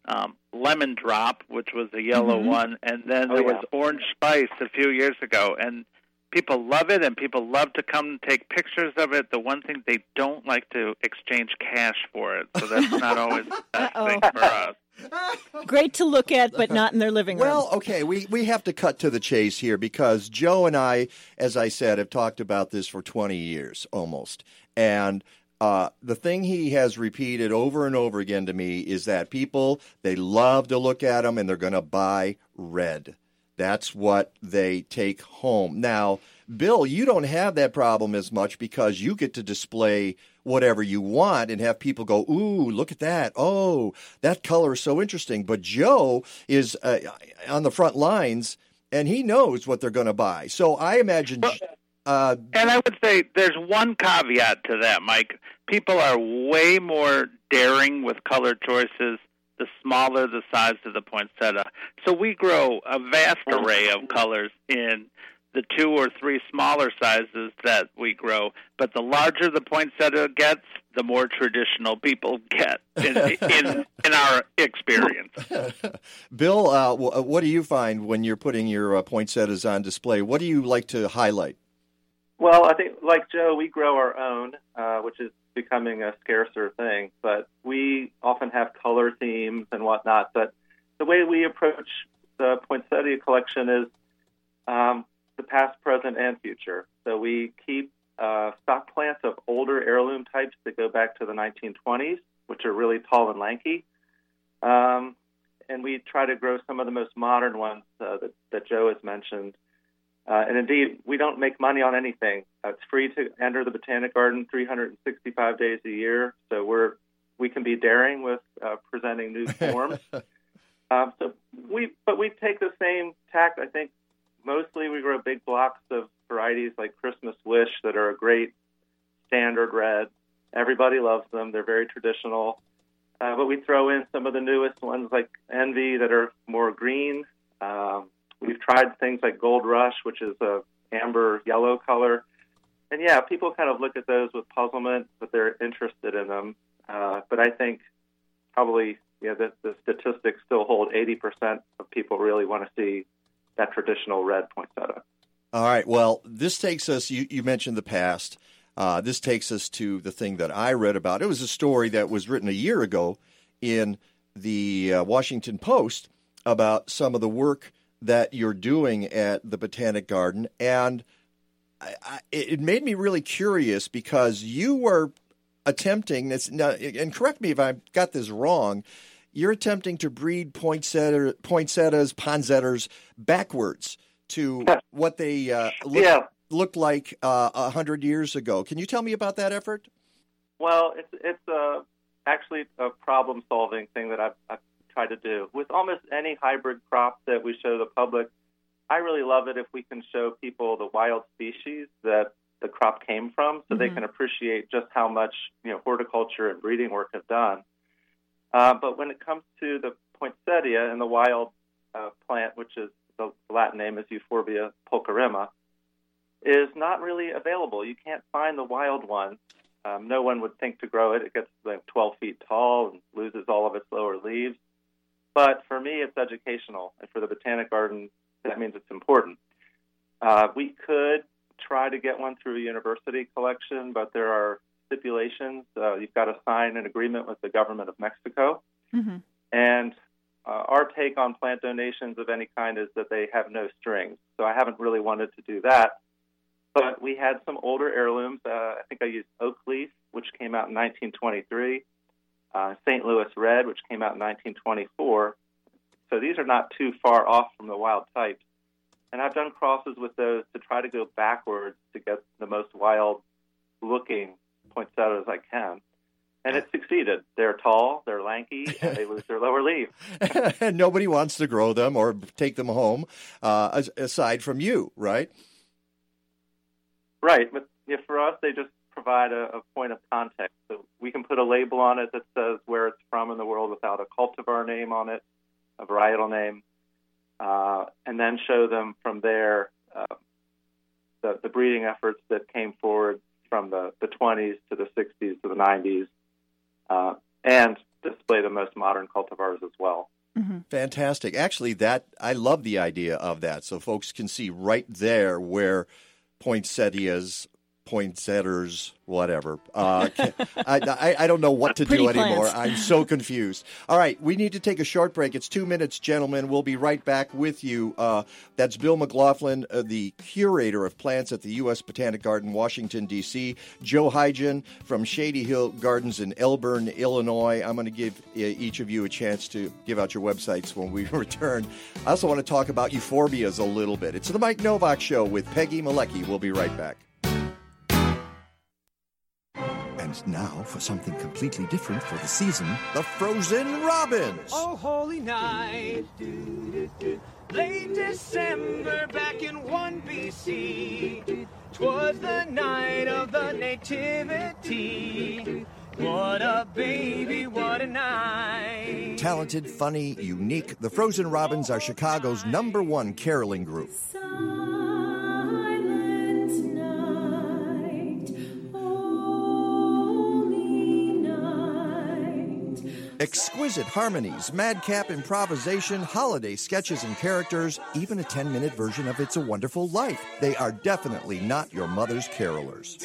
um, lemon drop, which was a yellow Mhm. one, and then Oh, there yeah. was orange spice a few years ago, and people love it, and people love to come and take pictures of it. The one thing they don't like to exchange cash for it, so that's not always the best thing for us. Great to look at, but not in their living room. Well, okay, we, we have to cut to the chase here because Joe and I, as I said, have talked about this for 20 years almost. And uh, the thing he has repeated over and over again to me is that people, they love to look at them and they're going to buy red. That's what they take home. Now, Bill, you don't have that problem as much because you get to display whatever you want and have people go, "Ooh, look at that! Oh, that color is so interesting." But Joe is uh, on the front lines, and he knows what they're going to buy. So I imagine. Uh, And I would say there's one caveat to that, Mike. People are way more daring with color choices the smaller the size of the poinsettia. So we grow a vast array of colors in the two or three smaller sizes that we grow. But the larger the poinsettia gets, the more traditional people get in, in, in our experience. Bill, uh, what do you find when you're putting your uh, poinsettias on display? What do you like to highlight? Well, I think like Joe, we grow our own, uh, which is becoming a scarcer thing. But we often have color themes and whatnot. But the way we approach the poinsettia collection is um, the past, present, and future. So we keep uh, stock plants of older heirloom types that go back to the 1920s, which are really tall and lanky. Um, and we try to grow some of the most modern ones uh, that, that Joe has mentioned. Uh, and indeed, we don't make money on anything. Uh, it's free to enter the Botanic Garden 365 days a year. So we're we can be daring with uh, presenting new forms. um, so we, but we take the same tact. I think mostly we grow big blocks of varieties like Christmas Wish that are a great standard red. Everybody loves them. They're very traditional. Uh, but we throw in some of the newest ones like Envy that are more green. Um, we've tried things like Gold Rush, which is a amber yellow color. And yeah, people kind of look at those with puzzlement, but they're interested in them. Uh, but I think probably you know, the, the statistics still hold 80% of people really want to see that traditional red poinsettia. All right. Well, this takes us. You, you mentioned the past. Uh, this takes us to the thing that I read about. It was a story that was written a year ago in the uh, Washington Post about some of the work that you're doing at the Botanic Garden, and I, I, it made me really curious because you were attempting this. Now, and correct me if I got this wrong. You're attempting to breed poinsettia, poinsettias, backwards to what they uh, look, Yeah. looked like uh, a hundred years ago. Can you tell me about that effort? Well, it's it's uh, actually a problem solving thing that I've, I've tried to do with almost any hybrid crop that we show the public. I really love it if we can show people the wild species that the crop came from, so they Mhm. can appreciate just how much you know horticulture and breeding work have done. Uh, but when it comes to the poinsettia and the wild uh, plant, which is the Latin name is Euphorbia pulcherrima, is not really available. You can't find the wild one. Um, no one would think to grow it. It gets like 12 feet tall and loses all of its lower leaves. But for me, it's educational, and for the Botanic Garden, that means it's important. Uh, we could try to get one through a university collection, but there are stipulations. Uh, you've got to sign an agreement with the government of Mexico. Mm-hmm. And uh, our take on plant donations of any kind is that they have no strings. So I haven't really wanted to do that. But we had some older heirlooms. Uh, I think I used oak leaf, which came out in 1923, uh, St. Louis red, which came out in 1924. So these are not too far off from the wild types. And I've done crosses with those to try to go backwards to get the most wild looking poinsettias I can. And it succeeded. They're tall, they're lanky, and they lose their lower leaves. and nobody wants to grow them or take them home, uh, aside from you, right? Right, but for us, they just provide a, a point of context. So we can put a label on it that says where it's from in the world without a cultivar name on it, a varietal name, uh, and then show them from there uh, the, the breeding efforts that came forward from the, the 20s to the 60s to the 90s, uh, and display the most modern cultivars as well. Fantastic. Actually, that I love the idea of that. So folks can see right there where poinsettias, poinsettias, whatever. Uh, I, I, I don't know what to Pretty do anymore. I'm so confused. All right, we need to take a short break. It's two minutes, gentlemen. We'll be right back with you. Uh, that's Bill McLaughlin, uh, the curator of plants at the U.S. Botanic Garden, Washington, D.C. Joe Heidgen from Shady Hill Gardens in Elburn, Illinois. I'm going to give uh, each of you a chance to give out your websites when we return. I also want to talk about euphorbias a little bit. It's the Mike Novak Show with Peggy Malecki. We'll be right back. And now for something completely different for the season the Frozen Robins. Oh, holy night. Late December back in 1 BC. Twas the night of the Nativity. What a baby, what a night. Talented, funny, unique, the Frozen Robins are Chicago's number one caroling group. Exquisite harmonies, madcap improvisation, holiday sketches and characters, even a 10 minute version of It's a Wonderful Life. They are definitely not your mother's carolers.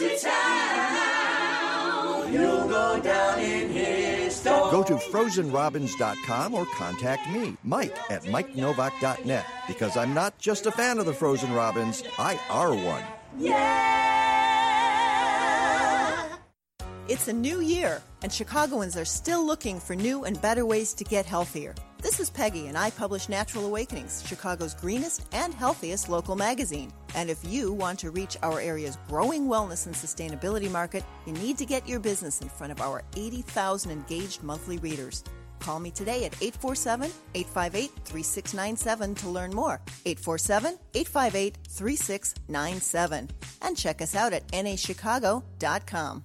Go. Go to frozenrobins.com or contact me, Mike, at mikenovak.net, because I'm not just a fan of the Frozen Robins, I are one. It's a new year, and Chicagoans are still looking for new and better ways to get healthier. This is Peggy, and I publish Natural Awakenings, Chicago's greenest and healthiest local magazine. And if you want to reach our area's growing wellness and sustainability market, you need to get your business in front of our 80,000 engaged monthly readers. Call me today at 847 858 3697 to learn more. 847 858 3697. And check us out at nachicago.com.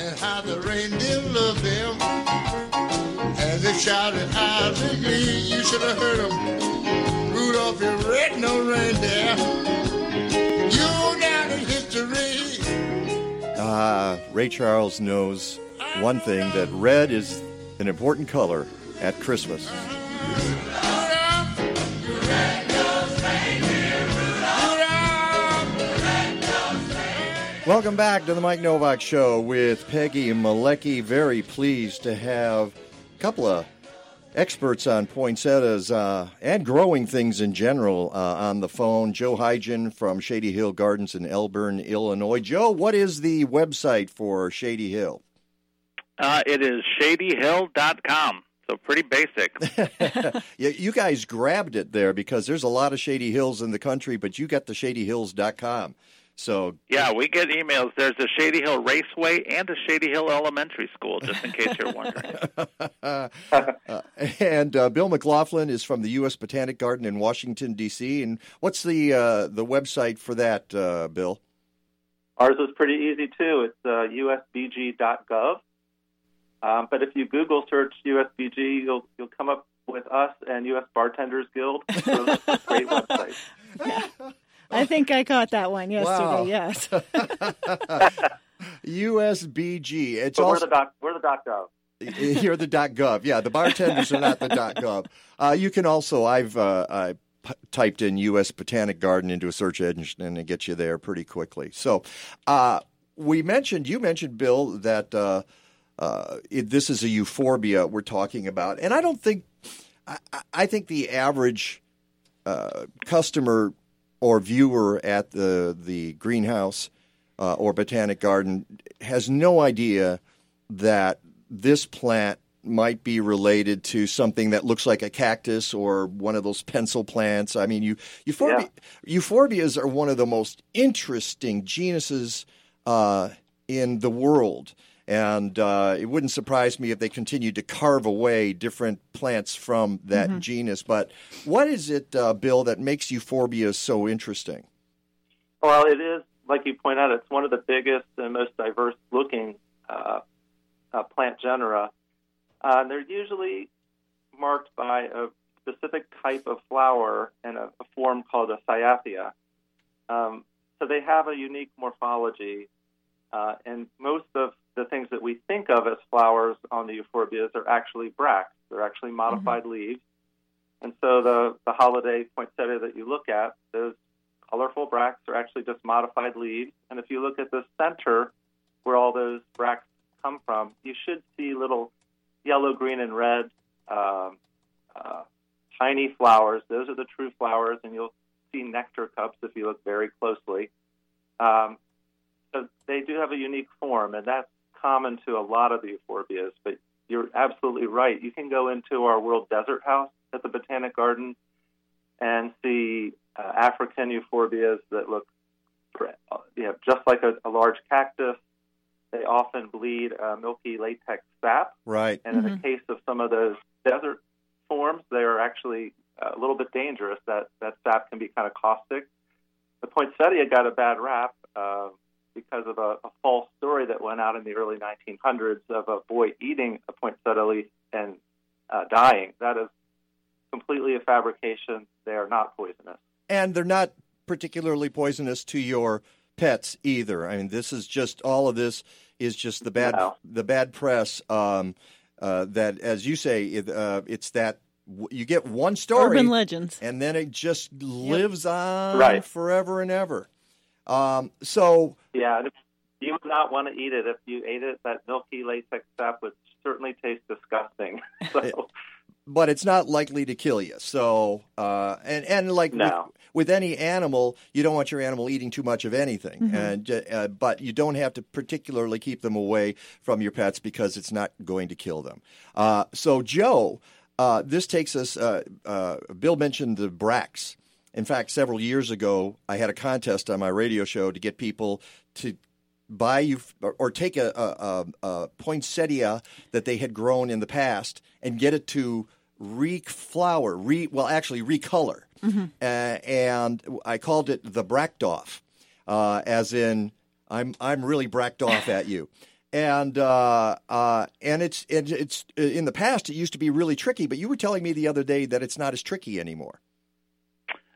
And how the reindeer loved them. As they shouted out in glee, you should have heard them. Rudolph, you red-nosed reindeer. You down in history. Ah, Ray Charles knows one thing that red is an important color at Christmas. Welcome back to the Mike Novak Show with Peggy Malecki. Very pleased to have a couple of experts on poinsettias uh, and growing things in general uh, on the phone. Joe Heidgen from Shady Hill Gardens in Elburn, Illinois. Joe, what is the website for Shady Hill? Uh, it is shadyhill.com. So pretty basic. Yeah, you guys grabbed it there because there's a lot of Shady Hills in the country, but you got the shadyhills.com. So Yeah, we get emails. There's a Shady Hill Raceway and a Shady Hill Elementary School, just in case you're wondering. uh, and uh, Bill McLaughlin is from the U.S. Botanic Garden in Washington D.C. And what's the uh, the website for that, uh, Bill? Ours is pretty easy too. It's uh, usbg.gov. Um, but if you Google search USBG, you'll you'll come up with us and U.S. Bartenders Guild. So it's a great website. I think I caught that one yesterday. Wow. Yes. USBG. It's But we're the doc. We're the doc gov. you're the .gov. Yeah, the bartenders are not the .gov. Uh, you can also I've uh, I p- typed in U.S. Botanic Garden into a search engine and it gets you there pretty quickly. So uh, we mentioned you mentioned Bill that uh, uh, it, this is a euphorbia we're talking about, and I don't think I, I- I think the average uh, customer or viewer at the the greenhouse uh, or botanic garden has no idea that this plant might be related to something that looks like a cactus or one of those pencil plants. I mean, you euphorbia, euphorbias are one of the most interesting genuses uh, in the world. And uh, it wouldn't surprise me if they continued to carve away different plants from that Mhm. genus. But what is it, uh, Bill, that makes euphorbia so interesting? Well, it is, like you point out, it's one of the biggest and most diverse looking uh, uh, plant genera. Uh, they're usually marked by a specific type of flower and a, a form called a cyathia. Um, so they have a unique morphology, uh, and most of the things that we think of as flowers on the euphorbias are actually bracts. They're actually modified leaves. And so the, the holiday poinsettia that you look at, those colorful bracts are actually just modified leaves. And if you look at the center where all those bracts come from, you should see little yellow, green, and red um, uh, tiny flowers. Those are the true flowers, and you'll see nectar cups if you look very closely. Um, so they do have a unique form, and that's common to a lot of the euphorbias. But you're absolutely right. You can go into our World Desert House at the Botanic Garden and see uh, African euphorbias that look, uh, you know, just like a, a large cactus. They often bleed uh, milky latex sap, Right. and in the case of some of those desert forms, they are actually uh, a little bit dangerous. That that sap can be kind of caustic. The poinsettia got a bad rap uh, because of a, a false story that went out in the early 1900s of a boy eating a poinsettia leaf and uh, dying. That is completely a fabrication. They are not poisonous. and they're not particularly poisonous to your pets either. I mean, this is just all of this is just the bad No. the bad press um, uh, that, as you say, it, uh, it's that you get one story, Urban legends. and then it just lives on Right. forever and ever. Um, so Yeah, you would not want to eat it. If you ate it, that milky latex sap would certainly taste disgusting. So, but it's not likely to kill you. So, uh, and and like No. with, with any animal, you don't want your animal eating too much of anything. Mhm. And uh, but you don't have to particularly keep them away from your pets because it's not going to kill them. Uh, so, Joe, uh, this takes us. Uh, uh, Bill mentioned the bracts. In fact, several years ago, I had a contest on my radio show to get people to buy you or, take a, a, a, poinsettia that they had grown in the past and get it to reflower, re well, actually recolor. Mm-hmm. Uh, and I called it the Brachtoff, uh, as in I'm I'm really bracked off at you. And uh, uh, and it's it, it's in the past it used to be really tricky, but you were telling me the other day that it's not as tricky anymore.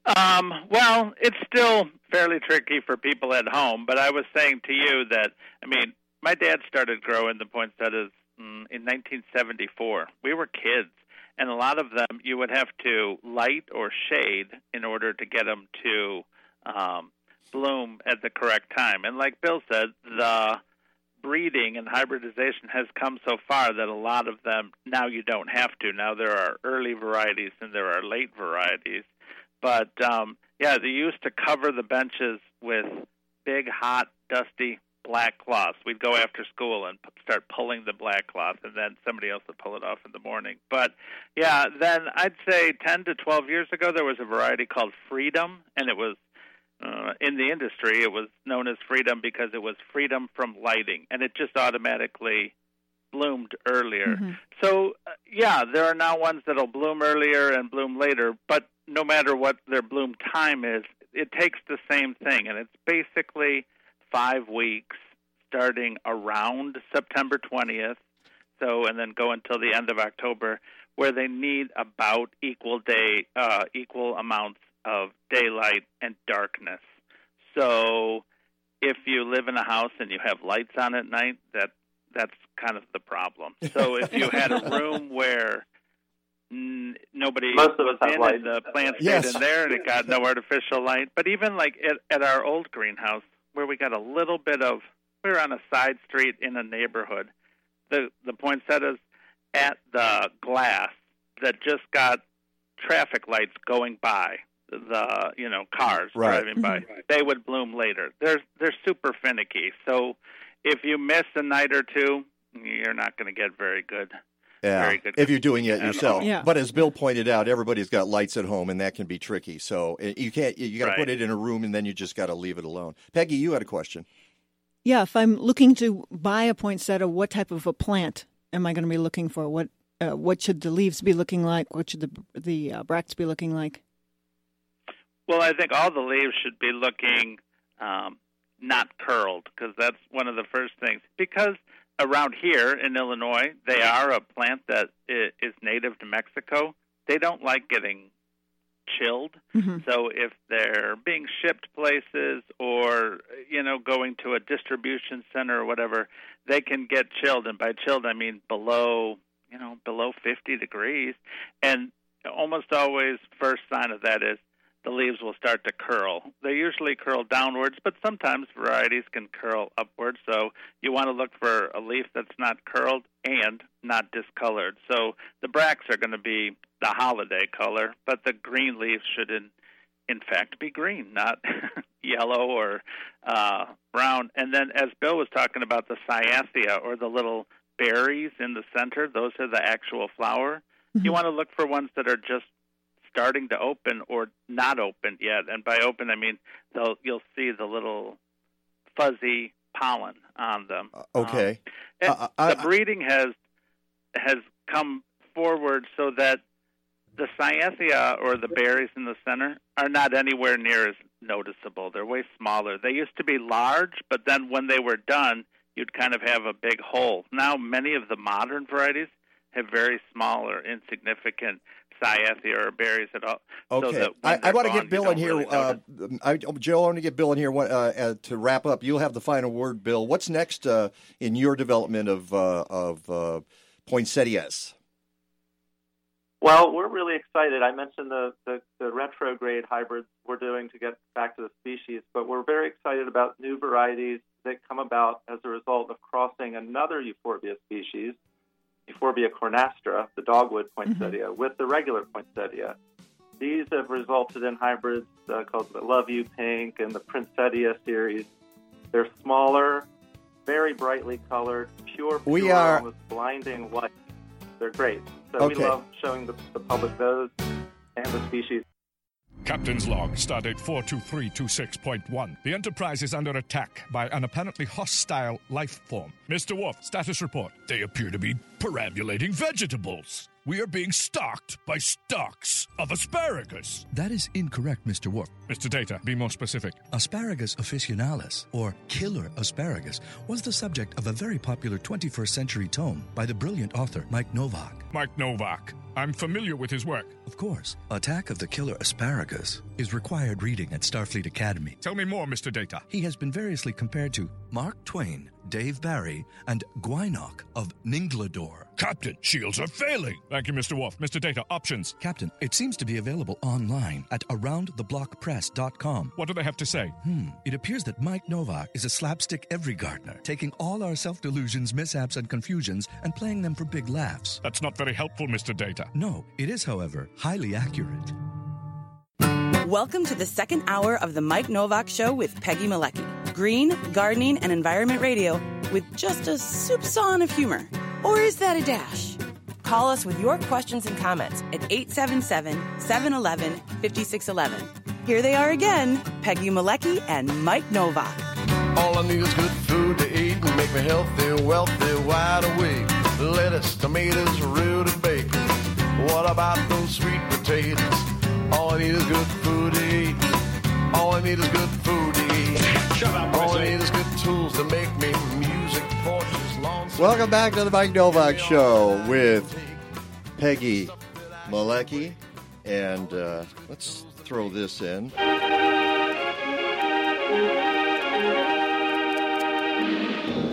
Um, well, it's still fairly tricky for people at home, but I was saying to you that, I mean, my dad started growing the poinsettias mm, in 1974. We were kids, and a lot of them you would have to light or shade in order to get them to um, bloom at the correct time. And like Bill said, the breeding and hybridization has come so far that a lot of them now you don't have to. Now there are early varieties and there are late varieties. But um, yeah, they used to cover the benches with big, hot, dusty black cloths. We'd go after school and p- start pulling the black cloth, and then somebody else would pull it off in the morning. But yeah, then I'd say 10 to 12 years ago, there was a variety called Freedom, and it was uh, in the industry, it was known as Freedom because it was freedom from lighting, and it just automatically bloomed earlier. So, uh, yeah, there are now ones that'll bloom earlier and bloom later, but no matter what their bloom time is, it takes the same thing, and it's basically five weeks starting around September 20th, so and then go until the end of October, where they need about equal day, uh, equal amounts of daylight and darkness. So, if you live in a house and you have lights on at night, that that's kind of the problem. So, if you had a room where n- nobody Most of us was have in lights. and the plants stayed Yes. in there and it got no artificial light, but even like at, at our old greenhouse where we got a little bit of, we were on a side street in a neighborhood. The the poinsettias at the glass that just got traffic lights going by the you know cars Right. driving by mm-hmm. they would bloom later they're they're super finicky so if you miss a night or two you're not going to get very good Yeah, very good if you're doing it yourself. Yeah. But as Bill pointed out, everybody's got lights at home, and that can be tricky. So uh, you can't. You got to Right. put it in a room, and then you just got to leave it alone. Peggy, you had a question. Yeah, if I'm looking to buy a poinsettia, what type of a plant am I going to be looking for? What uh, what should the leaves be looking like? What should the the uh, bracts be looking like? Well, I think all the leaves should be looking um, not curled because that's one of the first things. Because around here in Illinois, they are a plant that is native to Mexico. They don't like getting chilled. Mm-hmm. So if they're being shipped places or you know going to a distribution center or whatever, they can get chilled. And by chilled, I mean below you know below 50 degrees. And almost always, first sign of that is the leaves will start to curl. They usually curl downwards, but sometimes varieties can curl upwards. So you want to look for a leaf that's not curled and not discolored. So the bracts are going to be the holiday color, but the green leaves should in in fact be green, not yellow or uh, brown. And then as Bill was talking about the cyathia or the little berries in the center, those are the actual flower. You want to look for ones that are just starting to open or not opened yet. And by open, I mean they'll you'll see the little fuzzy pollen on them. Uh, okay. Um, and Uh, uh I- the breeding has has come forward so that the cyathia or the berries in the center are not anywhere near as noticeable. They're way smaller. They used to be large, but then when they were done, you'd kind of have a big hole. Now, many of the modern varieties have very small or insignificant cyathia or berries at all. So Okay, that I, I want to get Bill in here. really uh. I, Joe, I want to get Bill in here uh, uh, to wrap up. You'll have the final word, Bill. What's next uh, in your development of uh, of uh, poinsettias? Well, we're really excited. I mentioned the, the, the retrograde hybrids we're doing to get back to the species, but we're very excited about new varieties that come about as a result of crossing another euphorbia species, Euphorbia cornastra, the dogwood poinsettia, with the regular poinsettia. These have resulted in hybrids uh, called the Love You Pink and the Princettia series. They're smaller, very brightly colored, pure, pure We are- almost blinding white. They're great. So Okay. we love showing the, the public those and the species. Captain's log, stardate 42326.1. The Enterprise is under attack by an apparently hostile life form. Mr. Worf, status report. They appear to be perambulating vegetables. We are being stalked by stalks of asparagus. That is incorrect, Mr. Worf. Mr. Data, be more specific. Asparagus officinalis, or killer asparagus, was the subject of a very popular 21st century tome by the brilliant author Mike Novak. Mike Novak. I'm familiar with his work. Of course, Attack of the Killer Asparagus is required reading at Starfleet Academy. Tell me more, Mr. Data. He has been variously compared to Mark Twain, Dave Barry, and Gwynok of Ninglador. Captain, shields are failing. Thank you, Mr. Worf. Mr. Data, options. Captain, it seems to be available online at aroundtheblockpress.com. What do they have to say? Hmm. It appears that Mike Novak is a slapstick every gardener, taking all our self delusions, mishaps, and confusions and playing them for big laughs. That's not very helpful, Mr. Data. No, it is, however, highly accurate. Welcome to the second hour of the Mike Novak Show with Peggy Malecki. Green, gardening, and environment radio with just a soupçon of humor. Or is that a dash? Call us with your questions and comments at 877 711 5611. Here they are again Peggy Malecki and Mike Novak. All I need is good food to eat and make me healthy, wealthy, wide awake. Lettuce, tomatoes, rutabaga. What about those sweet potatoes? All I need is good food to eat. All I need is good food to eat. Shut up, All I need is good tools to make me music, porches, lawns. Welcome back to the Mike Novak Show with Peggy Malecki. And uh, let's throw this in.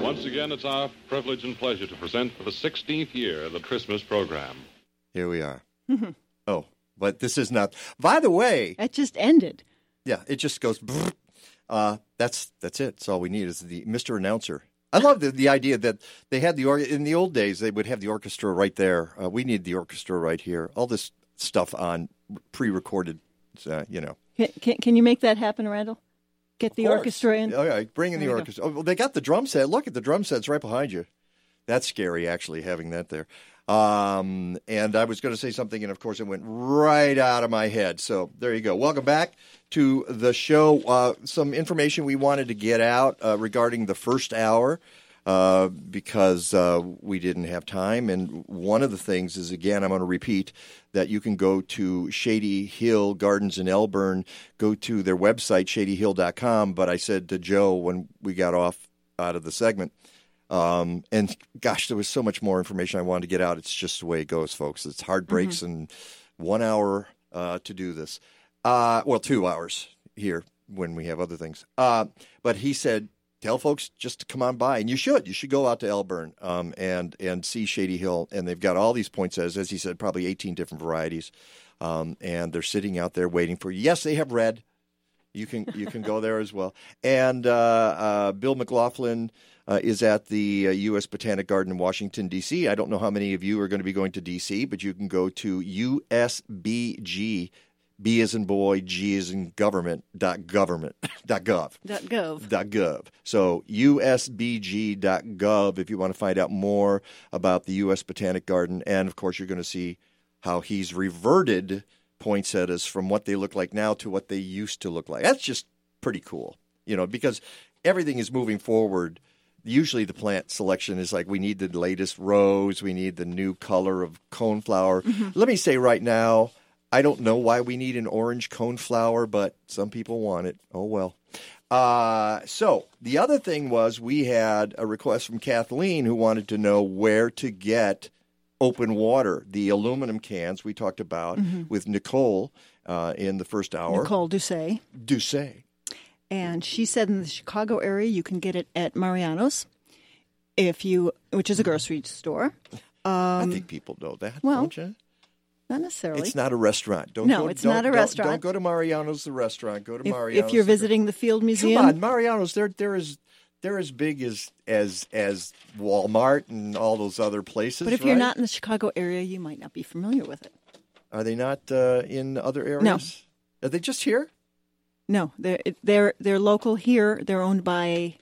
Once again, it's our privilege and pleasure to present for the 16th year the Christmas program. Here we are. Oh, but this is not. By the way, That just ended. yeah, it just goes. Uh, that's that's it. That's all we need is the Mr. Announcer. I love the, the idea that they had the or- in the old days they would have the orchestra right there. Uh, we need the orchestra right here. All this stuff on pre-recorded, uh, you know. Can, can, can you make that happen, Randall? Get the orchestra in. Oh, yeah, bring in the There go. orchestra. Oh, well, they got the drum set. Look at the drum sets right behind you. That's scary, actually, having that there. Um, and I was going to say something, and of course, it went right out of my head. So there you go. Welcome back to the show. Uh, some information we wanted to get out uh, regarding the first hour uh, because uh, we didn't have time. And one of the things is, again, I'm going to repeat that you can go to Shady Hill Gardens in Elburn, go to their website, shadyhill.com. But I said to Joe when we got off out of the segment, um, and gosh, there was so much more information I wanted to get out. It's just the way it goes, folks. It's hard breaks and one hour uh, to do this. Uh, well, two hours here when we have other things. Uh, but he said, tell folks just to come on by, and you should. You should go out to Elburn um, and and see Shady Hill, and they've got all these poinsettias, as he said, probably 18 different varieties, um, and they're sitting out there waiting for you. Yes, they have red. You can you can go there as well. And uh, uh, Bill McLaughlin uh, is at the uh, U.S. Botanic Garden in Washington D.C. I don't know how many of you are going to be going to D.C., but you can go to USBG. B as in boy, G as in government, dot government, dot gov. Dot gov. Dot gov. So usbg.gov if you want to find out more about the U.S. Botanic Garden. And of course, you're going to see how he's reverted poinsettias from what they look like now to what they used to look like. That's just pretty cool, you know, because everything is moving forward. Usually, the plant selection is like we need the latest rose, we need the new color of coneflower. Let me say right now, I don't know why we need an orange coneflower, but some people want it. Oh well. Uh, so the other thing was we had a request from Kathleen who wanted to know where to get open water, the aluminum cans we talked about Mhm. with Nicole uh, in the first hour. Nicole Doucet. Doucet. And she said in the Chicago area you can get it at Mariano's, if you, which is a grocery store. I Um, think people know that, well, don't you? not necessarily. It's not a restaurant. Don't No, go, it's don't- not a don't- restaurant. Don't go to Mariano's, the restaurant. Go to if, Mariano's. if you're visiting the Field Museum. Come on, Mariano's. They're they're as they're as big as as as Walmart and all those other places. But if you're not in the Chicago area, you might not be familiar with it. are they not uh, in other areas? No. Are they just here? No, they're they're they're local here. They're owned by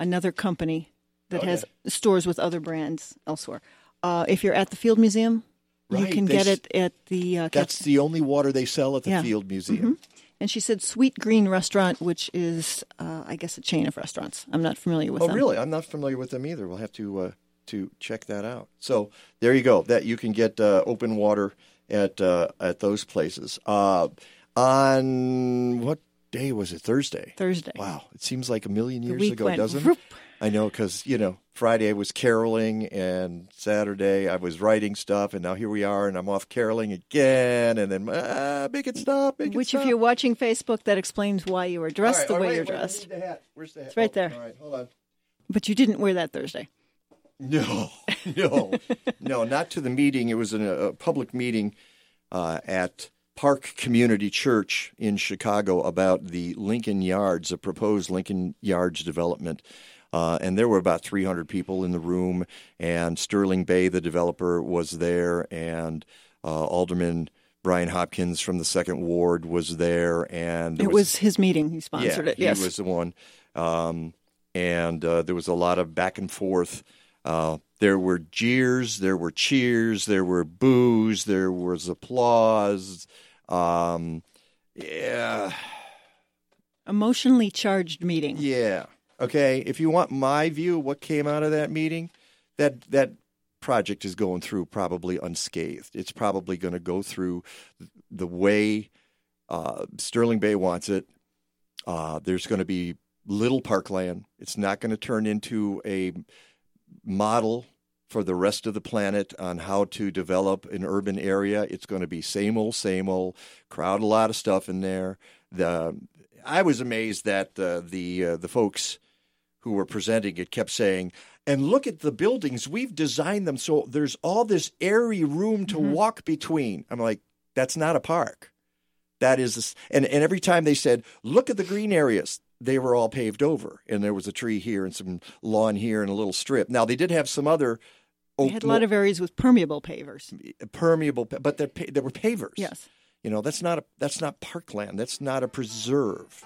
another company that has stores with other brands elsewhere. Uh, if you're at the Field Museum, you can they get it at the. Uh, That's the only water they sell at the Yeah. Field Museum. Mhm. And she said Sweet Green Restaurant, which is, uh, I guess, a chain of restaurants. I'm not familiar with Oh, them. really? I'm not familiar with them either. We'll have to uh, to check that out. So there you go. That you can get uh, open water at uh, at those places. Uh, on what day was it? Thursday. Thursday. Wow, it seems like a million years ago, doesn't it? I know because you know Friday I was caroling and Saturday I was writing stuff, and now here we are, and I'm off caroling again, and then ah, make it stop, make it Which, stop. if you're watching Facebook, that explains why you were dressed right, the way right, you're dressed. need the hat. Where's the hat? It's right Oh, there. All right, hold on. But you didn't wear that Thursday. No, no, no, not to the meeting. It was in a, a public meeting uh, at Park Community Church in Chicago about the Lincoln Yards, a proposed Lincoln Yards development. Uh, and there were about 300 people in the room, and Sterling Bay, the developer, was there, and uh, Alderman Brian Hopkins from the Second Ward was there, and there It was his meeting. He sponsored yeah, it. Yes. he was the one. Um, and uh, there was a lot of back and forth. Uh, there were jeers, there were cheers, there were boos, there was applause. Um, yeah, Emotionally charged meeting. yeah. Okay, if you want my view of what came out of that meeting, that that project is going through probably unscathed. It's probably going to go through the way uh, Sterling Bay wants it. Uh, there's going to be little parkland. It's not going to turn into a model for the rest of the planet on how to develop an urban area. It's going to be same old, same old. Crowd a lot of stuff in there. The I was amazed that uh, the uh, the folks who were presenting it kept saying, "And look at the buildings. We've designed them so there's all this airy room to walk between." I'm like, "That's not a park. That is." This, and and every time they said, "Look at the green areas." They were all paved over, and there was a tree here and some lawn here and a little strip. Now they did have some other They had a lot of areas with permeable pavers. permeable, but they're they were pavers. Yes. You know, that's not a that's not parkland. That's not a preserve.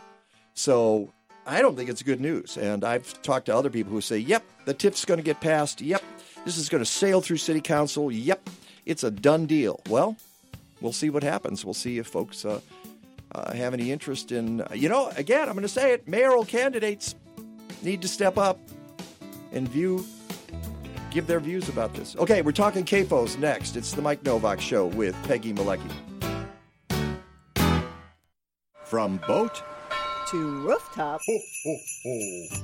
So I don't think it's good news. And I've talked to other people who say, "Yep, the TIF's going to get passed. Yep, This is going to sail through City Council. Yep, it's a done deal. Well, we'll see what happens. We'll see if folks uh, uh, have any interest in. you know, again, I'm going to say it mayoral candidates need to step up and view. Give their views about this. Okay, we're talking CAFOs next. It's the Mike Novak Show with Peggy Malecki. From boat to rooftop.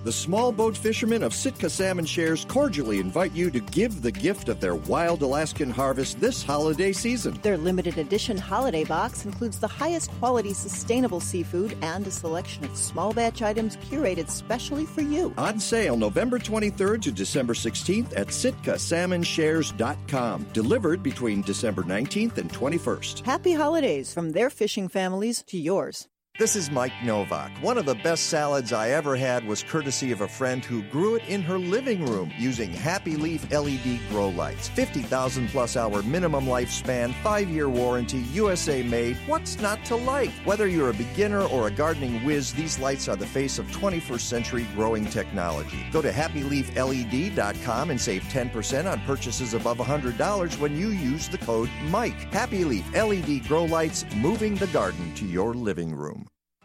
The small boat fishermen of Sitka Salmon Shares cordially invite you to give the gift of their wild Alaskan harvest this holiday season. Their limited edition holiday box includes the highest quality sustainable seafood and a selection of small batch items curated specially for you. On sale November 23rd to December 16th at SitkaSalmonShares.com. Delivered between December 19th and 21st. Happy holidays from their fishing families to yours. This is Mike Nowak. One of the best salads I ever had was courtesy of a friend who grew it in her living room using Happy Leaf LED grow lights. 50,000 plus hour minimum lifespan, 5 year warranty, USA made. What's not to like? Whether you're a beginner or a gardening whiz, these lights are the face of 21st century growing technology. Go to happyleafled.com and save 10% on purchases above $100 when you use the code MIKE. Happy Leaf LED grow lights, moving the garden to your living room.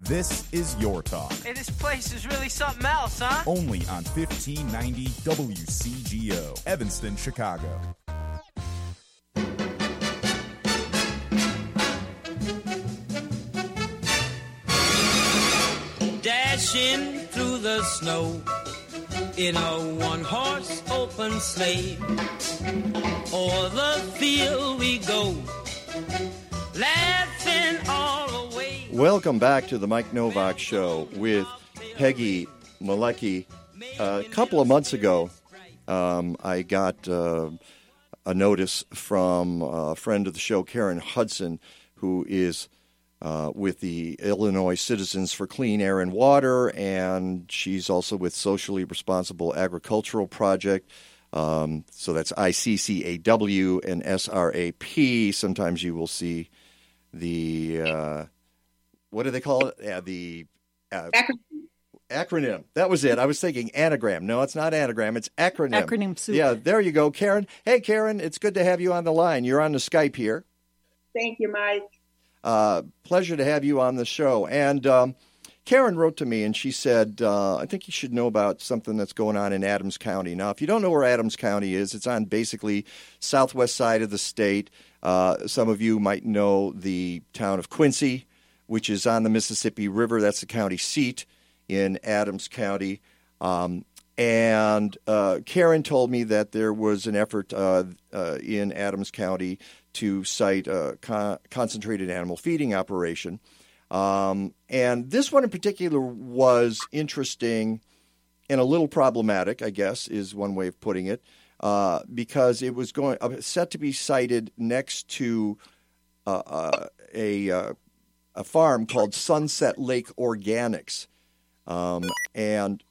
This is your talk. Hey, this place is really something else, huh? Only on 1590 WCGO, Evanston, Chicago. Dashing through the snow in a one horse open sleigh. O'er the field we go, Welcome back to the Mike Nowak Show with Peggy Malecki. a couple of months ago, um, I got uh, a notice from a friend of the show, Karen Hudson, who is uh, with the Illinois Citizens for Clean Air and Water, and she's also with Socially Responsible Agricultural Project. Um, so that's ICCAW and SRAP. Sometimes you will see the uh, what do they call it? Yeah, the uh, acronym. That was it. I was thinking anagram. No, it's not anagram. It's acronym. Acronym soup. Yeah, there you go, Karen. Hey, Karen, it's good to have you on the line. You're on the Skype here. Thank you, Mike. Uh, pleasure to have you on the show. And um, Karen wrote to me and she said, uh, I think you should know about something that's going on in Adams County. Now, if you don't know where Adams County is, it's on basically southwest side of the state. Uh, some of you might know the town of Quincy, which is on the Mississippi River. That's the county seat in Adams County. Um, and uh, Karen told me that there was an effort uh, uh, in Adams County to site a con- concentrated animal feeding operation. Um, and this one in particular was interesting and a little problematic, I guess, is one way of putting it, uh, because it was going uh, set to be sited next to uh, uh a uh, a farm called Sunset Lake Organics. Um, and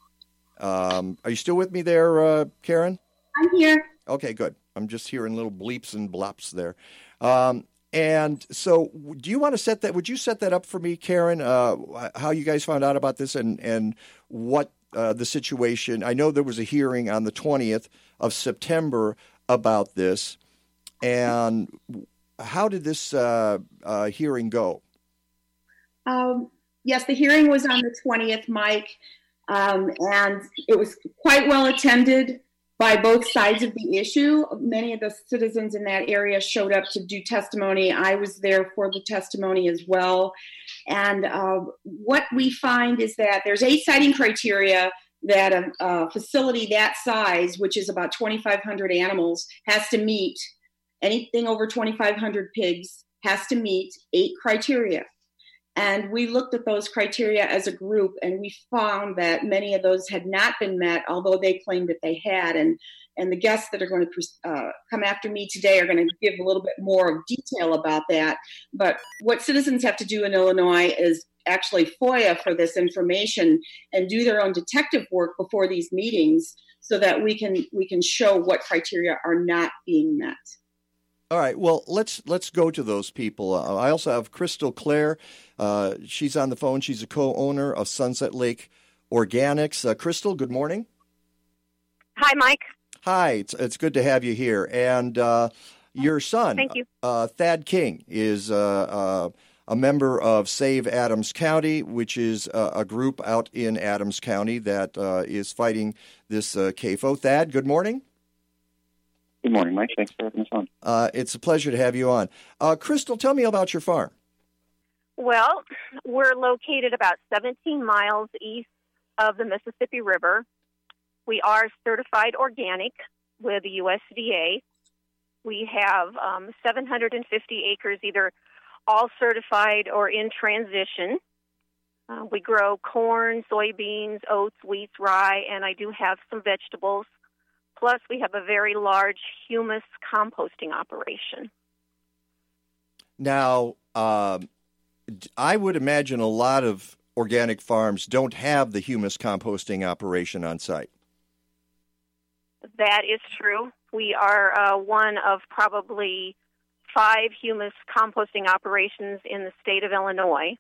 um, are you still with me there, uh, Karen? I'm here. Okay, good. I'm just hearing little bleeps and blops there. Um, and so, do you want to set that? Would you set that up for me, Karen? Uh, how you guys found out about this and and what uh, the situation? I know there was a hearing on the 20th of September about this, and how did this uh, uh hearing go? Um, yes, the hearing was on the 20th, Mike, um, and it was quite well attended. by both sides of the issue. Many of the citizens in that area showed up to do testimony. I was there for the testimony as well. And uh, what we find is that there's eight siting criteria that a, a facility that size, which is about 2,500 animals, has to meet. Anything over 2,500 pigs has to meet eight criteria. And we looked at those criteria as a group and we found that many of those had not been met, although they claimed that they had. And, and the guests that are going to uh, come after me today are going to give a little bit more detail about that. But what citizens have to do in Illinois is actually FOIA for this information and do their own detective work before these meetings so that we can we can show what criteria are not being met. All right. Well, let's let's go to those people. Uh, I also have Crystal Clair. Uh, she's on the phone. She's a co-owner of Sunset Lake Organics. Uh, Crystal, good morning. Hi, Mike. Hi. It's it's good to have you here. And uh, your son, Thank you. Uh, Thad King, is uh, a member of Save Adams County, which is a group out in Adams County that is fighting this CAFO. Thad, good morning. Good morning, Mike. Thanks for having us on. Uh, it's a pleasure to have you on. Uh, Crystal, tell me about your farm. Well, we're located about 17 miles east of the Mississippi River. We are certified organic with the USDA. We have um, 750 acres, either all certified or in transition. Uh, we grow corn, soybeans, oats, wheat, rye, and I do have some vegetables. Plus, we have a very large humus composting operation. Now, um, I would imagine a lot of organic farms don't have the humus composting operation on site. That is true. We are uh, one of probably five humus composting operations in the state of Illinois.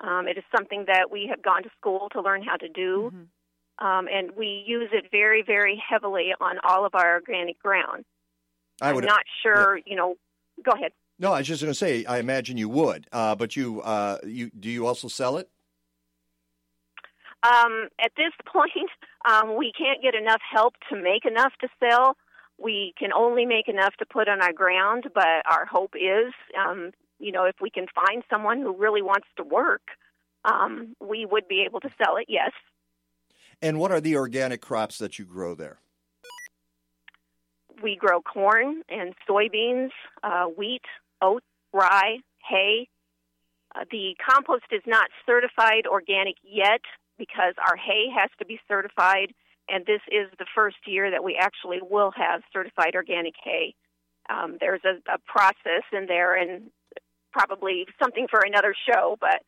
Um, it is something that we have gone to school to learn how to do. Mm-hmm um, and we use it very, very heavily on all of our organic ground. I would, I'm not sure, yeah. you know. Go ahead. No, I was just going to say. I imagine you would, uh, but you, uh, you do you also sell it? Um, at this point, um, we can't get enough help to make enough to sell. We can only make enough to put on our ground, but our hope is, um, you know, if we can find someone who really wants to work, um, we would be able to sell it. Yes. And what are the organic crops that you grow there? We grow corn and soybeans, uh, wheat, oats, rye, hay. Uh, the compost is not certified organic yet because our hay has to be certified, and this is the first year that we actually will have certified organic hay. Um, there's a, a process in there, and probably something for another show, but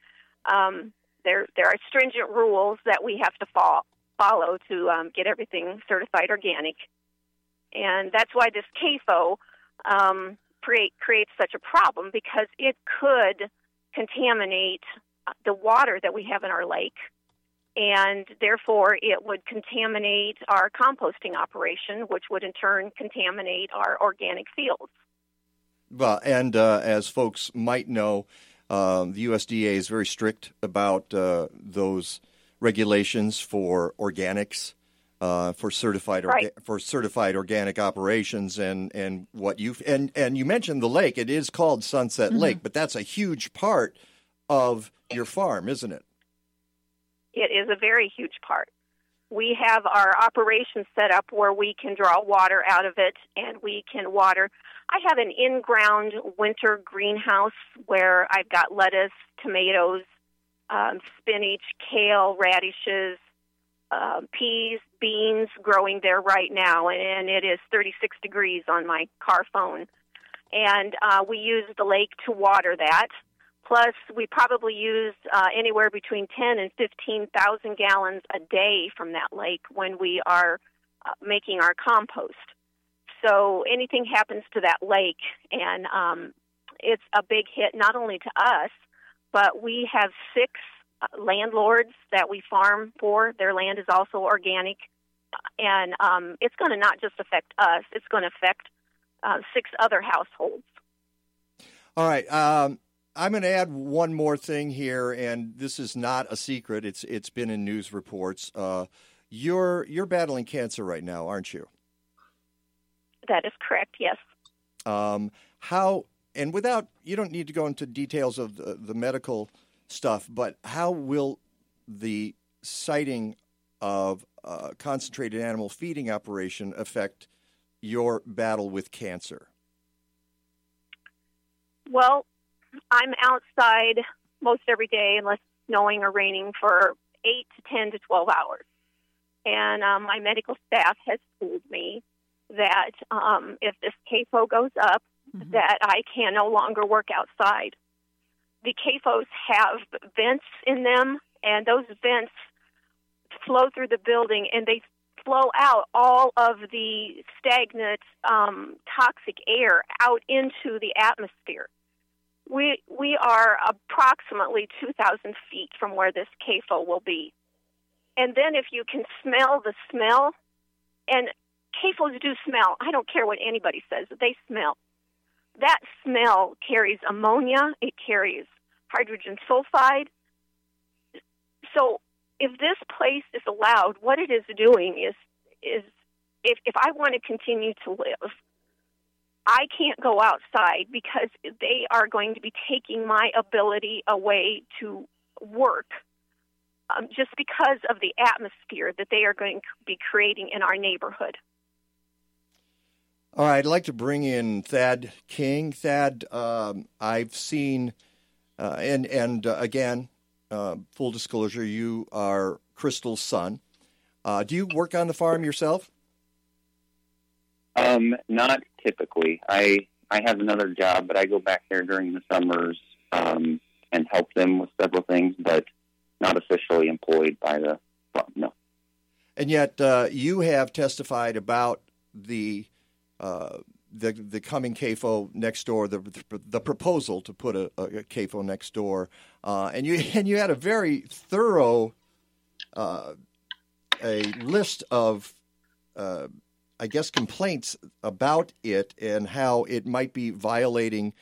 um, there there are stringent rules that we have to follow follow to um, get everything certified organic. And that's why this CAFO um, create, creates such a problem because it could contaminate the water that we have in our lake. And therefore, it would contaminate our composting operation, which would in turn contaminate our organic fields. Well, and uh, as folks might know, uh, the USDA is very strict about uh, those regulations for organics, uh, for certified orga- right. for certified organic operations, and and what you and and you mentioned the lake. It is called Sunset mm-hmm. Lake, but that's a huge part of your farm, isn't it? It is a very huge part. We have our operations set up where we can draw water out of it and we can water. I have an in ground winter greenhouse where I've got lettuce, tomatoes, um, spinach, kale, radishes, uh, peas, beans growing there right now, and it is 36 degrees on my car phone. And uh, we use the lake to water that. Plus, we probably use uh, anywhere between 10 and 15,000 gallons a day from that lake when we are uh, making our compost. So anything happens to that lake, and um, it's a big hit not only to us, but we have six uh, landlords that we farm for. Their land is also organic, and um, it's going to not just affect us; it's going to affect uh, six other households. All right. Um, I'm going to add one more thing here, and this is not a secret. It's it's been in news reports. Uh, you're you're battling cancer right now, aren't you? That is correct. Yes. Um, how and without you don't need to go into details of the, the medical stuff, but how will the siting of concentrated animal feeding operation affect your battle with cancer? Well, I'm outside most every day unless snowing or raining for eight to ten to twelve hours, and um, my medical staff has told me that um, if this CAFO goes up, that I can no longer work outside. The CAFOs have vents in them, and those vents flow through the building, and they flow out all of the stagnant, um, toxic air out into the atmosphere. We we are approximately 2,000 feet from where this CAFO will be, and then if you can smell the smell, and CAFOs do smell. I don't care what anybody says; they smell. That smell carries ammonia. It carries hydrogen sulfide. So if this place is allowed, what it is doing is is if if I want to continue to live, I can't go outside because they are going to be taking my ability away to work um, just because of the atmosphere that they are going to be creating in our neighborhood. All right, I'd like to bring in Thad King. Thad, um, I've seen, uh, and and uh, again, uh, full disclosure, you are Crystal's son. Uh, do you work on the farm yourself? Um, not typically. I I have another job, but I go back there during the summers um, and help them with several things, but not officially employed by the farm. No. And yet, uh, you have testified about the uh, the the coming CAFO next door, the the proposal to put a, a CAFO next door, uh, and you and you had a very thorough uh, a list of uh, I guess complaints about it and how it might be violating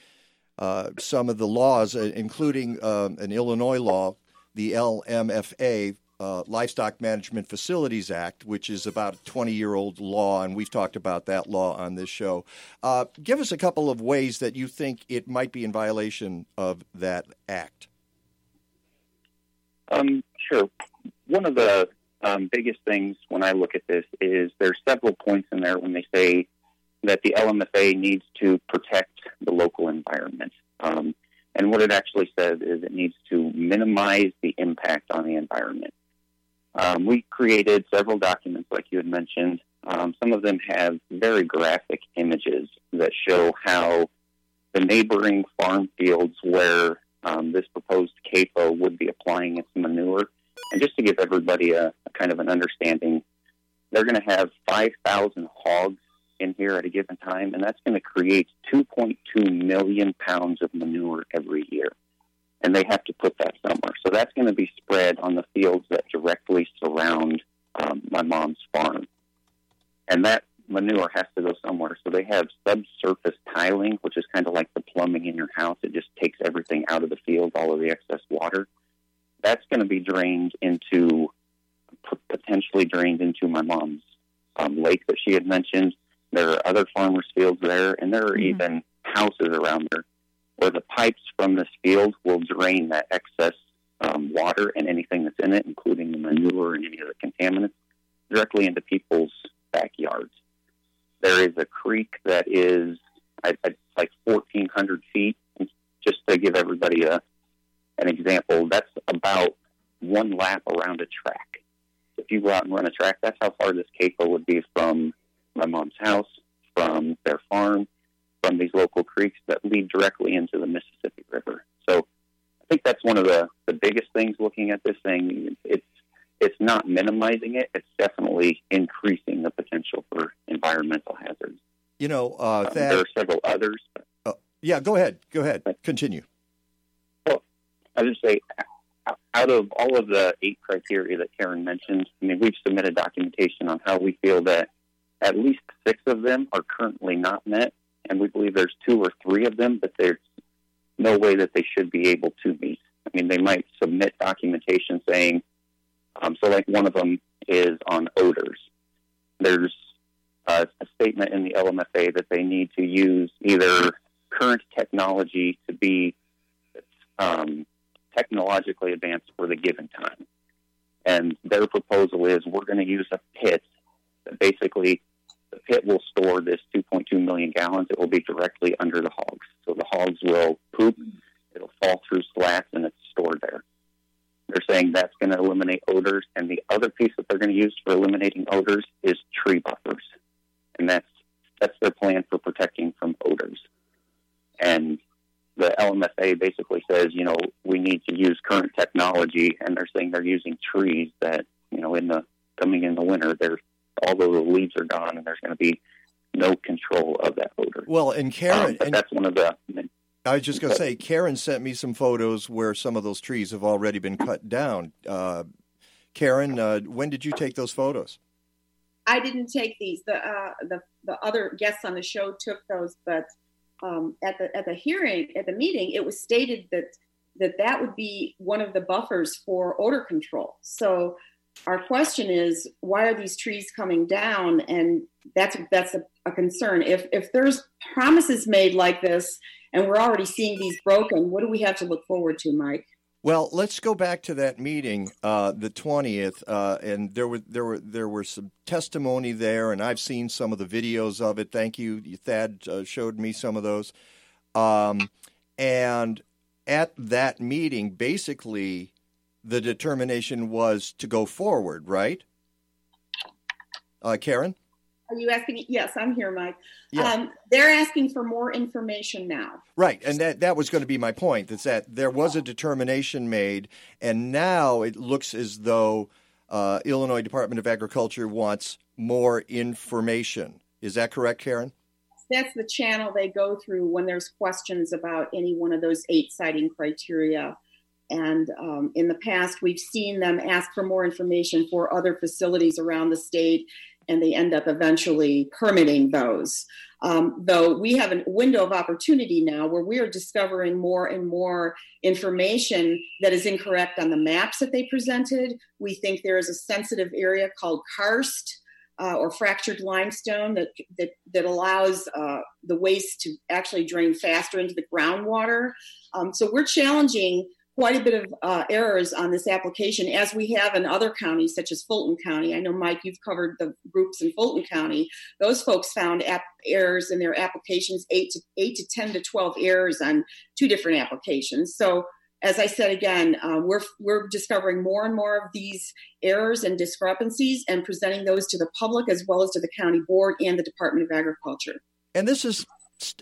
uh, some of the laws, including um, an Illinois law, the LMFA, uh, Livestock Management Facilities Act, which is about a 20 year old law, and we've talked about that law on this show. Uh, give us a couple of ways that you think it might be in violation of that act. Um, sure. One of the um, biggest things when I look at this is there's several points in there when they say that the LMFA needs to protect the local environment. Um, and what it actually says is it needs to minimize the impact on the environment. Um, we created several documents, like you had mentioned. Um, some of them have very graphic images that show how the neighboring farm fields where um, this proposed CAFO would be applying its manure. And just to give everybody a, a kind of an understanding, they're going to have 5,000 hogs in here at a given time, and that's going to create 2.2 million pounds of manure every year and they have to put that somewhere. So that's going to be spread on the fields that directly surround um, my mom's farm. And that manure has to go somewhere. So they have subsurface tiling, which is kind of like the plumbing in your house. It just takes everything out of the field, all of the excess water. That's going to be drained into, potentially drained into my mom's um, lake that she had mentioned. There are other farmers' fields there, and there are mm-hmm. even houses around there where the pipes from this field will drain that excess um, water and anything that's in it, including the manure and any of the contaminants, directly into people's backyards. There is a creek that is I, I, like 1,400 feet. Just to give everybody a, an example, that's about one lap around a track. If you go out and run a track, that's how far this CAFO would be from my mom's house, from their farm, from these local creeks that lead directly into the Mississippi River. So I think that's one of the, the biggest things looking at this thing. It's it's not minimizing it; it's definitely increasing the potential for environmental hazards. You know, uh, um, there are several others. Uh, yeah, go ahead. Go ahead. Continue. Well, I would say out of all of the eight criteria that Karen mentioned, I mean, we've submitted documentation on how we feel that at least six of them are currently not met, and we believe there's two or three of them, but there's no way that they should be able to meet. I mean, they might submit documentation saying, um, so like one of them is on odors. There's uh, a statement in the LMFA that they need to use either current technology to be um, technologically advanced for the given time. And their proposal is we're going to use a pit that basically the pit will store this 2.2 million gallons. It will be directly under the hogs. So the hogs will poop, it'll fall through slats, and it's stored there. They're saying that's going to eliminate odors. And the other piece that they're going to use for eliminating odors is tree buffers. And that's, that's their plan for protecting from odors. And the LMFA basically says, you know, we need to use current technology, and they're saying they're using trees that, you know, in the coming in the winter, there's although the leaves are gone, and there's going to be no control of that odor. Well, and Karen, um, but and that's one of the. I was just going to say, Karen sent me some photos where some of those trees have already been cut down. Uh, Karen, uh, when did you take those photos? I didn't take these. The uh, the the other guests on the show took those, but um, at the at the hearing at the meeting, it was stated that that that would be one of the buffers for odor control. So our question is, why are these trees coming down? And that's that's a, a concern. If if there's promises made like this, and we're already seeing these broken, what do we have to look forward to, Mike? Well, let's go back to that meeting, uh, the twentieth, uh, and there were there were there were some testimony there, and I've seen some of the videos of it. Thank you, Thad uh, showed me some of those, um, and at that meeting, basically, the determination was to go forward, right? Uh, Karen. Are you asking? Yes, I'm here, Mike. Yeah. Um, they're asking for more information now. Right, and that that was going to be my point. That's that there was a determination made, and now it looks as though uh, Illinois Department of Agriculture wants more information. Is that correct, Karen? That's the channel they go through when there's questions about any one of those eight siting criteria. And um, in the past, we've seen them ask for more information for other facilities around the state, and they end up eventually permitting those. Um, though we have a window of opportunity now where we are discovering more and more information that is incorrect on the maps that they presented. We think there is a sensitive area called karst. Uh, or fractured limestone that that, that allows uh, the waste to actually drain faster into the groundwater. Um, so we're challenging quite a bit of uh, errors on this application, as we have in other counties, such as Fulton County. I know, Mike, you've covered the groups in Fulton County. Those folks found errors in their applications, eight to eight to ten to twelve errors on two different applications. So. As I said again, uh, we're we're discovering more and more of these errors and discrepancies, and presenting those to the public as well as to the county board and the Department of Agriculture. And this is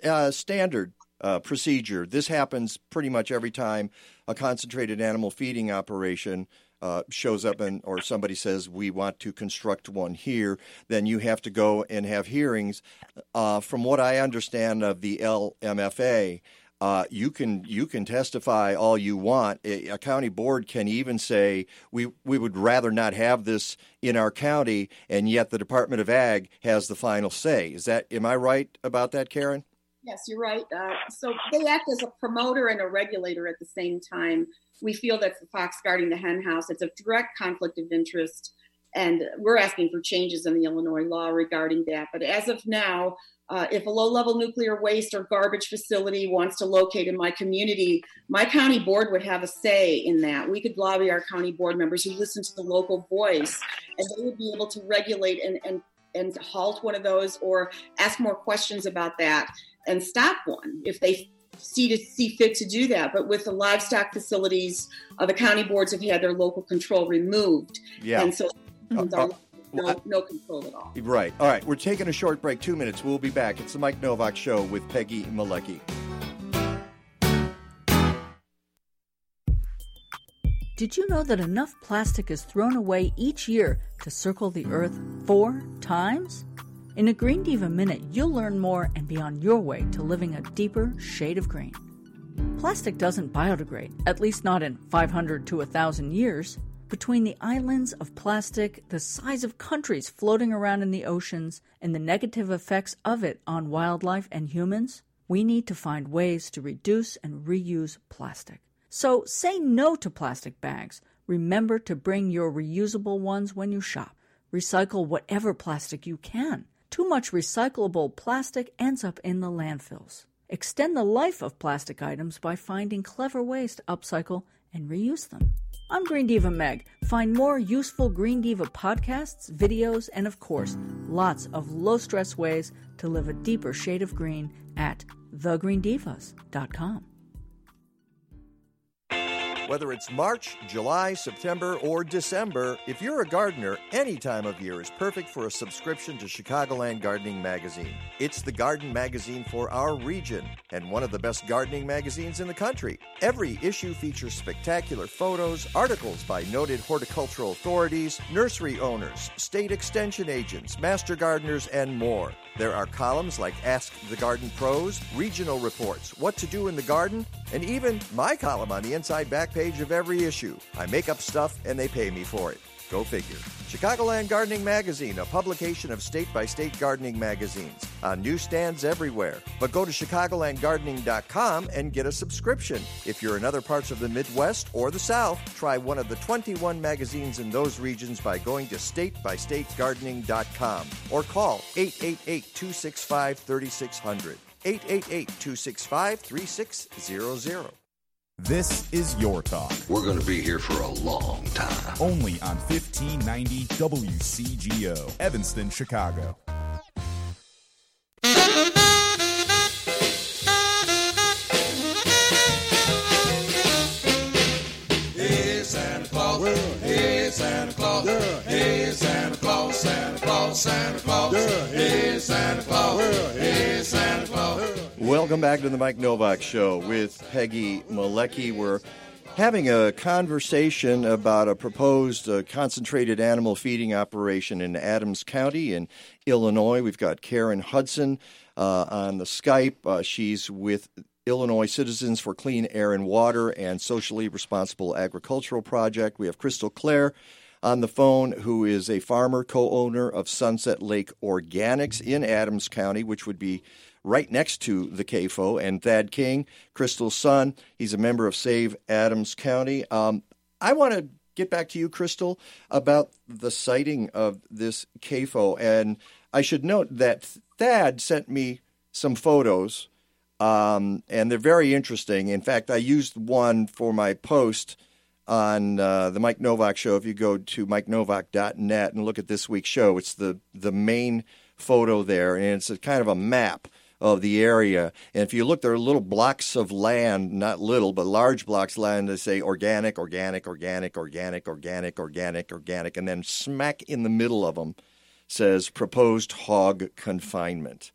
uh, standard uh, procedure. This happens pretty much every time a concentrated animal feeding operation uh, shows up and or somebody says we want to construct one here, then you have to go and have hearings. Uh, from what I understand of the LMFA, uh, you can you can testify all you want. A, a, county board can even say we we would rather not have this in our county, and yet the Department of Ag has the final say. Is that am I right about that, Karen? Yes, you're right. Uh, so they act as a promoter and a regulator at the same time. We feel that the fox guarding the hen house, it's a direct conflict of interest. And we're asking for changes in the Illinois law regarding that. But as of now, uh, if a low level nuclear waste or garbage facility wants to locate in my community, my county board would have a say in that. We could lobby our county board members who listen to the local voice, and they would be able to regulate and, and, and halt one of those or ask more questions about that and stop one if they see to see fit to do that. But with the livestock facilities, uh, the county boards have had their local control removed, yeah. and so Uh, are uh, no, no control at all. Right. All right. We're taking a short break, two minutes. We'll be back. It's the Mike Nowak Show with Peggy Malecki. Did you know that enough plastic is thrown away each year to circle the Earth four times? In a Green Diva Minute, you'll learn more and be on your way to living a deeper shade of green. Plastic doesn't biodegrade, at least not in 500 to 1,000 years. Between the islands of plastic, the size of countries floating around in the oceans, and the negative effects of it on wildlife and humans, we need to find ways to reduce and reuse plastic. So say no to plastic bags. Remember to bring your reusable ones when you shop. Recycle whatever plastic you can. Too much recyclable plastic ends up in the landfills. Extend the life of plastic items by finding clever ways to upcycle and reuse them. I'm Green Diva Meg. Find more useful Green Diva podcasts, videos, and of course, lots of low stress ways to live a deeper shade of green at thegreendivas.com. Whether it's March, July, September, or December, if you're a gardener, any time of year is perfect for a subscription to Chicagoland Gardening Magazine. It's the garden magazine for our region and one of the best gardening magazines in the country. Every issue features spectacular photos, articles by noted horticultural authorities, nursery owners, state extension agents, master gardeners, and more. There are columns like Ask the Garden Pros, regional reports, what to do in the garden, and even my column on the inside back page of every issue. I make up stuff and they pay me for it. Go figure. Chicagoland Gardening Magazine, a publication of state by state gardening magazines, uh, on newsstands everywhere. But go to ChicagolandGardening.com and get a subscription. If you're in other parts of the Midwest or the South, try one of the 21 magazines in those regions by going to statebystategardening.com or call 888 265 3600. 888 265 3600. This is Your Talk. We're going to be here for a long time. Only on 1590 WCGO, Evanston, Chicago. Hey, Santa Claus. Hey, Santa Claus. Hey, Santa Claus. Santa Claus. Santa Claus. Hey, Santa Claus. Hey, Santa Claus. Welcome back to the Mike Nowak Show with Peggy Malecki. We're having a conversation about a proposed uh, concentrated animal feeding operation in Adams County in Illinois. We've got Karen Hudson uh, on the Skype. Uh, she's with Illinois Citizens for Clean Air and Water and Socially Responsible Agricultural Project. We have Crystal Clair on the phone, who is a farmer, co owner of Sunset Lake Organics in Adams County, which would be right next to the CAFO, and Thad King, Crystal's son. He's a member of Save Adams County. Um, I want to get back to you, Crystal, about the siting of this CAFO. And I should note that Thad sent me some photos, um, and they're very interesting. In fact, I used one for my post on uh, the Mike Nowak show. If you go to mikenowak.net and look at this week's show, it's the, the main photo there, and it's a kind of a map of the area. And if you look, there are little blocks of land, not little, but large blocks of land that say organic, organic, organic, organic, organic, organic, organic, and then smack in the middle of them says proposed hog confinement.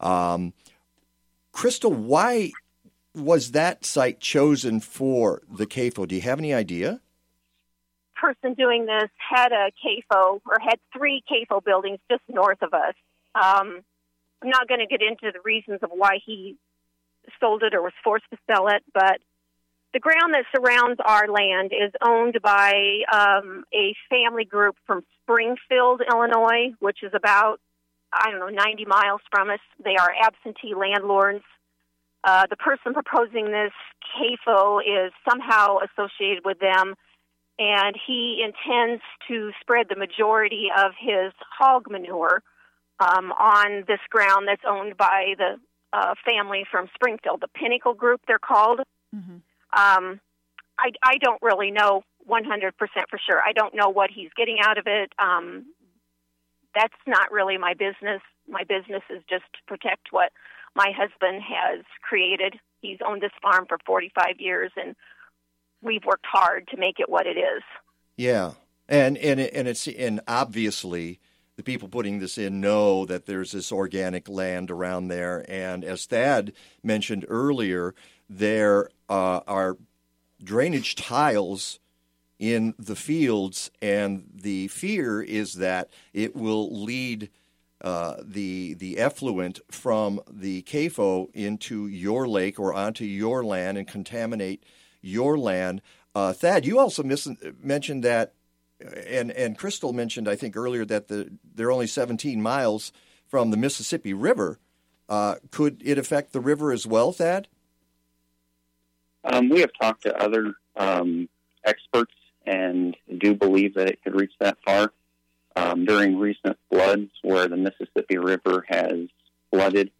Um, Crystal, why was that site chosen for the CAFO? Do you have any idea? person doing this had a CAFO or had three CAFO buildings just north of us. Um, I'm not going to get into the reasons of why he sold it or was forced to sell it, but the ground that surrounds our land is owned by um, a family group from Springfield, Illinois, which is about, I don't know, 90 miles from us. They are absentee landlords. Uh, the person proposing this CAFO is somehow associated with them, and he intends to spread the majority of his hog manure um, on this ground that's owned by the uh, family from Springfield, the Pinnacle Group, they're called. Mm-hmm. Um, I, I don't really know 100% for sure. I don't know what he's getting out of it. Um, that's not really my business. My business is just to protect what my husband has created. He's owned this farm for 45 years, and we've worked hard to make it what it is. Yeah, and and it- and it's and obviously the people putting this in know that there's this organic land around there, and as Thad mentioned earlier, there uh, are drainage tiles in the fields, and the fear is that it will lead. Uh, the the effluent from the CAFO into your lake or onto your land and contaminate your land. Uh, Thad, you also mis- mentioned that, and and Crystal mentioned I think earlier that the they're only 17 miles from the Mississippi River. Uh, could it affect the river as well, Thad? Um, we have talked to other um, experts and do believe that it could reach that far. um, during recent floods where the Mississippi River has flooded,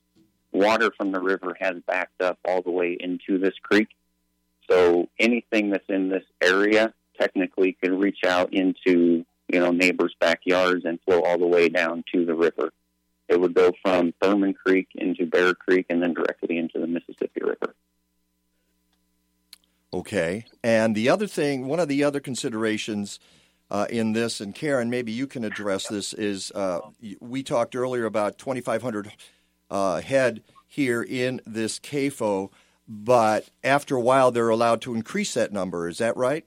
water from the river has backed up all the way into this creek. So anything that's in this area technically could reach out into you know neighbors' backyards and flow all the way down to the river. It would go from Thurman Creek into Bear Creek and then directly into the Mississippi River. Okay. And the other thing, one of the other considerations uh, in this, and Karen, maybe you can address this, is uh, we talked earlier about 2,500 uh, head here in this CAFO, but after a while they're allowed to increase that number. Is that right?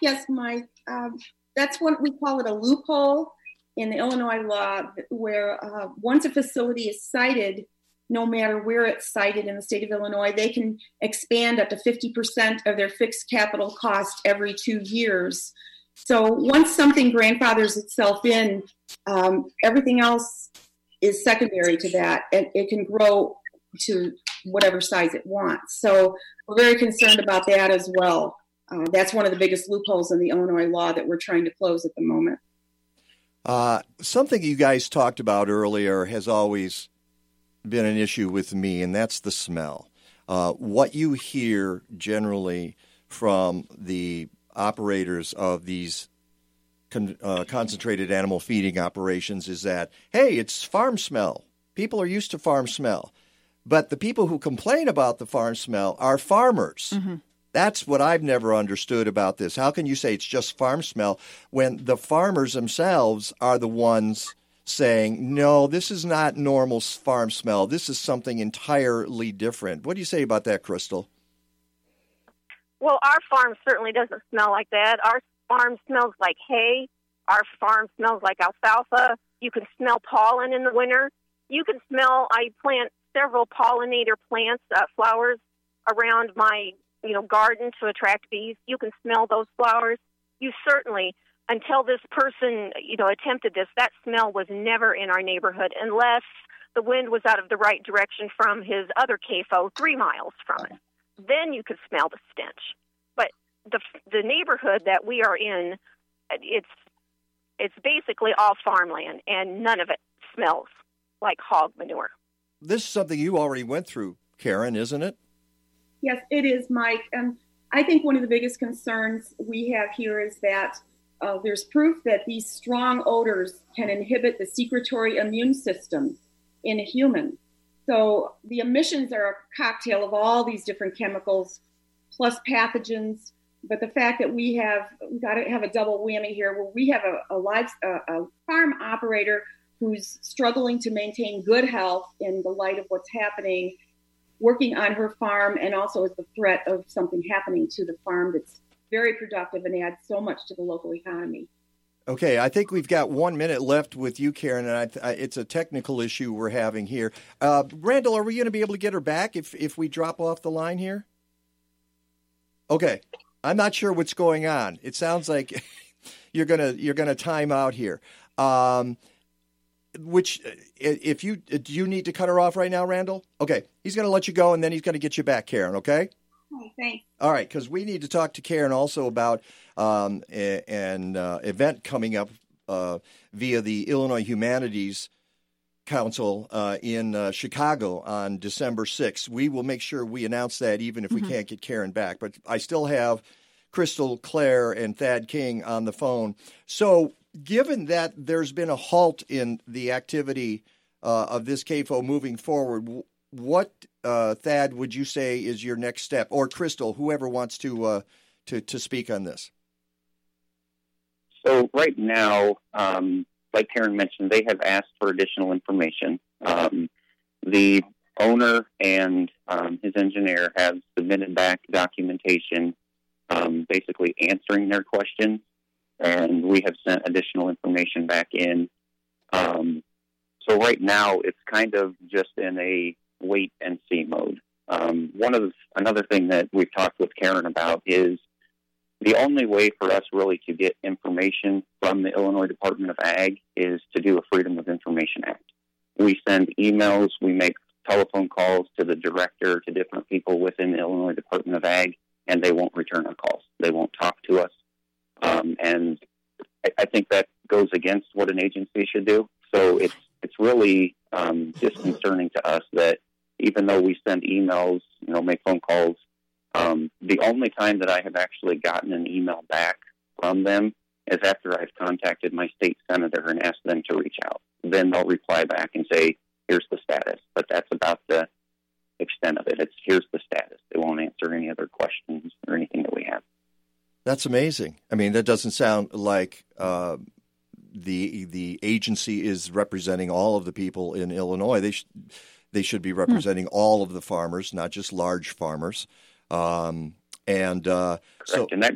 Yes, Mike. Um, that's what we call it a loophole in the Illinois law, where uh, once a facility is sited, no matter where it's sited in the state of Illinois, they can expand up to 50% of their fixed capital cost every two years. So once something grandfathers itself in, um, everything else is secondary to that, and it can grow to whatever size it wants. So we're very concerned about that as well. Uh, that's one of the biggest loopholes in the Illinois law that we're trying to close at the moment. Uh, something you guys talked about earlier has always been an issue with me, and that's the smell. Uh, what you hear generally from the operators of these con- uh, concentrated animal feeding operations is that, hey, it's farm smell. People are used to farm smell. But the people who complain about the farm smell are farmers. Mm-hmm. That's what I've never understood about this. How can you say it's just farm smell when the farmers themselves are the ones saying, no, this is not normal farm smell. This is something entirely different. What do you say about that, Crystal? Well, our farm certainly doesn't smell like that. Our farm smells like hay. Our farm smells like alfalfa. You can smell pollen in the winter. You can smell, I plant several pollinator plants, uh, flowers around my you know garden to attract bees. You can smell those flowers. You certainly until this person, you know, attempted this, that smell was never in our neighborhood unless the wind was out of the right direction from his other CAFO three miles from it. Then you could smell the stench. But the the neighborhood that we are in, it's it's basically all farmland, and none of it smells like hog manure. This is something you already went through, Karen, isn't it? Yes, it is, Mike. And I think one of the biggest concerns we have here is that uh, there's proof that these strong odors can inhibit the secretory immune system in a human. So the emissions are a cocktail of all these different chemicals plus pathogens. But the fact that we have we got to have a double whammy here, where we have a, a live a, a farm operator who's struggling to maintain good health in the light of what's happening, working on her farm, and also as the threat of something happening to the farm that's very productive and adds so much to the local economy. Okay, I think we've got one minute left with you, Karen, and I, I, it's a technical issue we're having here. Uh, Randall, are we going to be able to get her back if if we drop off the line here? Okay, I'm not sure what's going on. It sounds like you're gonna you're gonna time out here. Um, which, if you do you need to cut her off right now, Randall? Okay, he's going to let you go, and then he's going to get you back, Karen. Okay. Thanks. All right, because we need to talk to Karen also about um, a, an uh, event coming up uh, via the Illinois Humanities Council uh, in uh, Chicago on December 6th. We will make sure we announce that even if we mm-hmm. can't get Karen back. But I still have Crystal Clair, and Thad King on the phone. So, given that there's been a halt in the activity uh, of this CAFO moving forward, what uh, Thad would you say is your next step, or Crystal, whoever wants to uh, to to speak on this? So right now, um, like Karen mentioned, they have asked for additional information. Um, the owner and um, his engineer have submitted back documentation, um, basically answering their questions, and we have sent additional information back in. Um, so right now, it's kind of just in a wait and see mode. Um, one of the, another thing that we've talked with Karen about is the only way for us really to get information from the Illinois Department of Ag is to do a Freedom of Information Act. We send emails, we make telephone calls to the director, to different people within the Illinois Department of Ag, and they won't return our calls. They won't talk to us. Um, and I, I think that goes against what an agency should do. So it's it's really um, disconcerting to us that even though we send emails, you know, make phone calls, um, the only time that I have actually gotten an email back from them is after I've contacted my state senator and asked them to reach out. Then they'll reply back and say, "Here's the status," but that's about the extent of it. It's here's the status. They won't answer any other questions or anything that we have. That's amazing. I mean, that doesn't sound like uh, the the agency is representing all of the people in Illinois. They sh- they should be representing hmm. all of the farmers, not just large farmers. Um, and uh, so, and that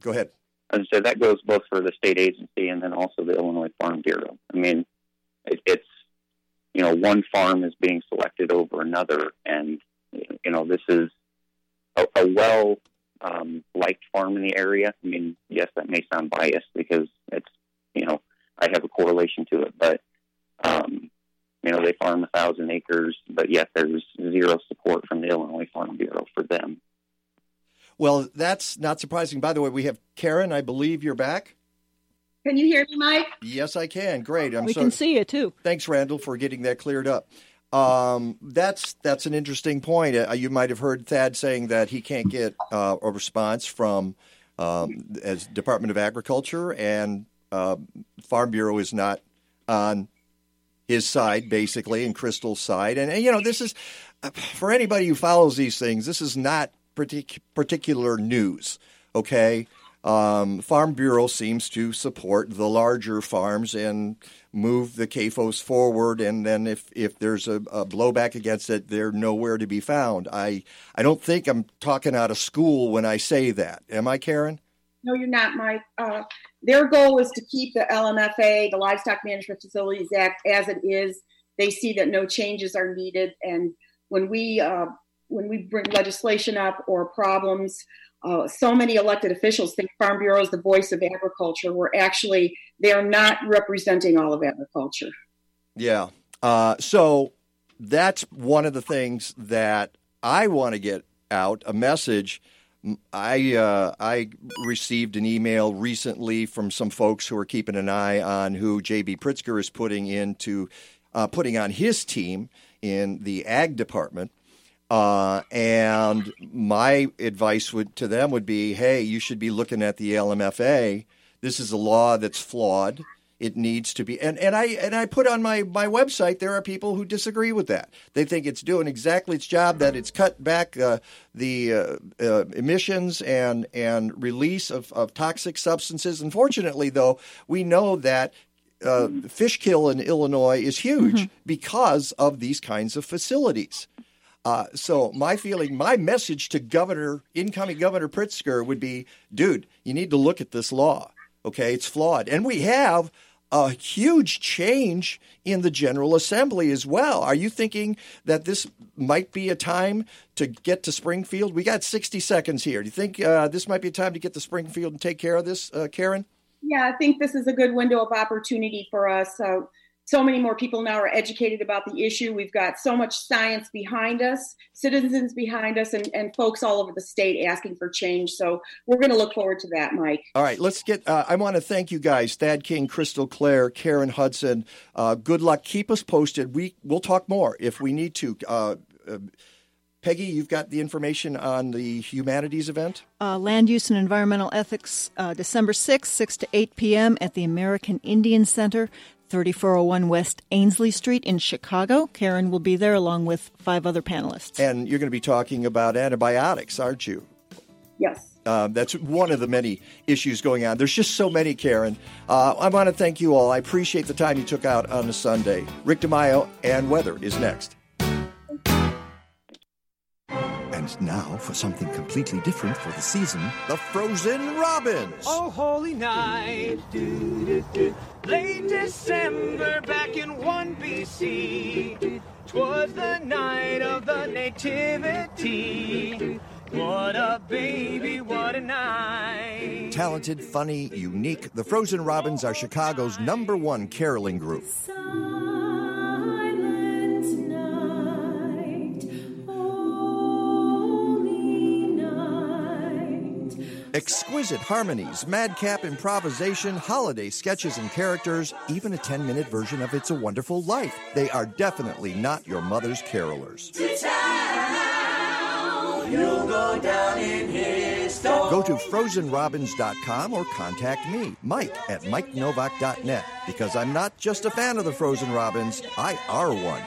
go ahead. As I said, that goes both for the state agency and then also the Illinois Farm Bureau. I mean, it, it's you know one farm is being selected over another, and you know this is a, a well um, liked farm in the area. I mean, yes, that may sound biased because it's you know, I have a correlation to it. But um, you know, they farm a thousand acres, but yet there's zero support from the Illinois Farm Bureau for them. Well, that's not surprising. By the way, we have Karen. I believe you're back. Can you hear me, Mike? Yes, I can. Great. I'm we so, can see you too. Thanks, Randall, for getting that cleared up. Um, that's that's an interesting point. Uh, you might have heard Thad saying that he can't get uh, a response from um, as Department of Agriculture, and uh, Farm Bureau is not on his side, basically, and Crystal's side. And, and, you know, this is, for anybody who follows these things, this is not partic- particular news, okay? Um, Farm Bureau seems to support the larger farms and move the CAFOs forward. And then if, if there's a, a, blowback against it, they're nowhere to be found. I, I don't think I'm talking out of school when I say that. Am I, Karen? No, you're not, Mike. Uh, their goal is to keep the LMFA, the Livestock Management Facilities Act, as it is. They see that no changes are needed, and when we uh, when we bring legislation up or problems, uh, so many elected officials think Farm Bureau is the voice of agriculture. Where actually they are not representing all of agriculture. Yeah. Uh, so that's one of the things that I want to get out a message I uh, I received an email recently from some folks who are keeping an eye on who JB Pritzker is putting into uh, putting on his team in the ag department. Uh, and my advice would to them would be, hey, you should be looking at the LMFA. This is a law that's flawed it needs to be and, and I and I put on my, my website there are people who disagree with that. They think it's doing exactly its job that it's cut back uh, the uh, uh, emissions and and release of, of toxic substances. Unfortunately, though, we know that uh, fish kill in Illinois is huge mm-hmm. because of these kinds of facilities. Uh, so my feeling, my message to Governor, incoming Governor Pritzker would be, dude, you need to look at this law. Okay, it's flawed. And we have a huge change in the General Assembly as well. Are you thinking that this might be a time to get to Springfield? We got 60 seconds here. Do you think uh, this might be a time to get to Springfield and take care of this, uh, Karen? Yeah, I think this is a good window of opportunity for us. Uh, so many more people now are educated about the issue. We've got so much science behind us, citizens behind us, and, and folks all over the state asking for change. So we're going to look forward to that, Mike. All right, let's get. Uh, I want to thank you guys, Thad King, Crystal Clair, Karen Hudson. Uh, good luck. Keep us posted. We we'll talk more if we need to. Uh, uh Peggy, you've got the information on the humanities event? Uh, Land Use and Environmental Ethics, uh, December 6th, 6 to 8 p.m. at the American Indian Center. 3401 West Ainslie Street in Chicago. Karen will be there along with five other panelists. And you're going to be talking about antibiotics, aren't you? Yes. Uh, that's one of the many issues going on. There's just so many, Karen. Uh, I want to thank you all. I appreciate the time you took out on a Sunday. Rick DiMaio and Weather is next. And now for something completely different for the season the Frozen Robins. Oh, holy night. Late December back in 1 BC. Twas the night of the Nativity. What a baby, what a night. Talented, funny, unique, the Frozen Robins are Chicago's number one caroling group. Exquisite harmonies, madcap improvisation, holiday sketches and characters, even a 10 minute version of It's a Wonderful Life. They are definitely not your mother's carolers. Go down in history. Go to frozenrobins.com or contact me, Mike, at mikenowak.net, because I'm not just a fan of the Frozen Robins, I are one.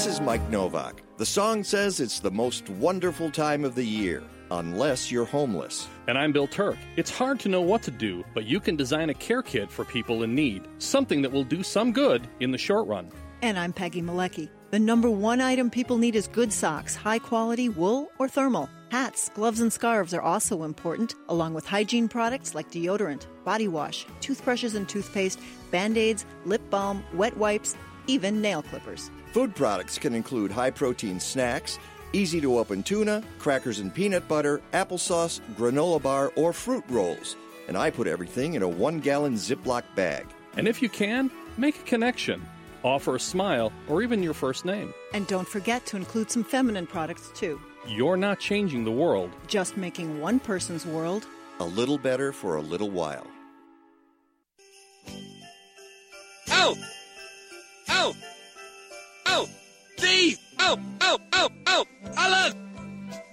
This is Mike Nowak. The song says it's the most wonderful time of the year, unless you're homeless. And I'm Bill Turk. It's hard to know what to do, but you can design a care kit for people in need, something that will do some good in the short run. And I'm Peggy Malecki. The number one item people need is good socks, high quality wool or thermal. Hats, gloves, and scarves are also important, along with hygiene products like deodorant, body wash, toothbrushes and toothpaste, band aids, lip balm, wet wipes, even nail clippers. Food products can include high protein snacks, easy to open tuna, crackers and peanut butter, applesauce, granola bar, or fruit rolls. And I put everything in a one gallon Ziploc bag. And if you can, make a connection. Offer a smile or even your first name. And don't forget to include some feminine products too. You're not changing the world. Just making one person's world A little better for a little while. Oh! Oh! Oh! Thief! Oh! Oh! Oh! Oh! Alan!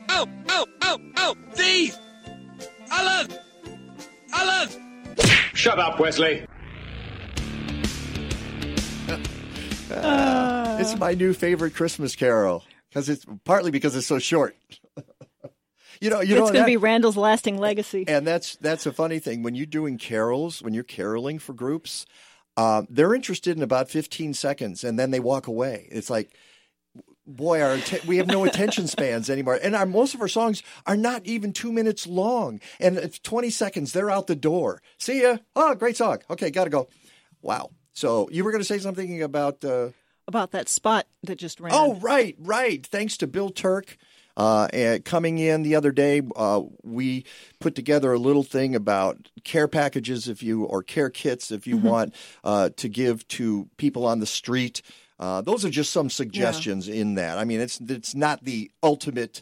Oh! Oh! Oh! Oh! Thief! Alan! Alan! Shut up, Wesley. Ah, it's my new favorite Christmas carol because it's partly because it's so short. you know, you it's know going to be Randall's lasting legacy. And that's that's a funny thing when you're doing carols, when you're caroling for groups, uh, they're interested in about 15 seconds, and then they walk away. It's like, boy, our we have no attention spans anymore, and our most of our songs are not even two minutes long, and it's 20 seconds. They're out the door. See ya. Oh, great song. Okay, gotta go. Wow. So you were going to say something about. Uh, About that spot that just ran. Oh, right, right. Thanks to Bill Turk. Uh, coming in the other day, uh, we put together a little thing about care packages, if you or care kits, if you Mhm. want uh, to give to people on the street. Uh, those are just some suggestions in that. I mean, it's it's not the ultimate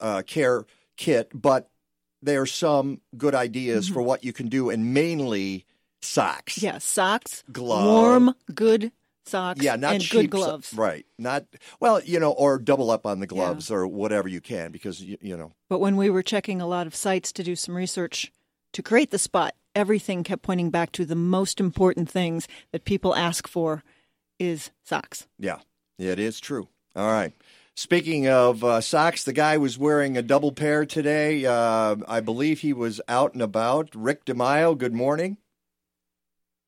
uh, care kit, but there are some good ideas Mm-hmm. for what you can do, and mainly socks. Yeah, socks, gloves, warm, good socks, Yeah, not and cheap good so- gloves. right? Not well, you know, or double up on the gloves or whatever you can because you, you know. But when we were checking a lot of sites to do some research to create the spot, everything kept pointing back to the most important things that people ask for is socks. Yeah, it is true. All right. Speaking of uh, socks, the guy was wearing a double pair today. Uh, I believe he was out and about. Rick DiMaio, good morning.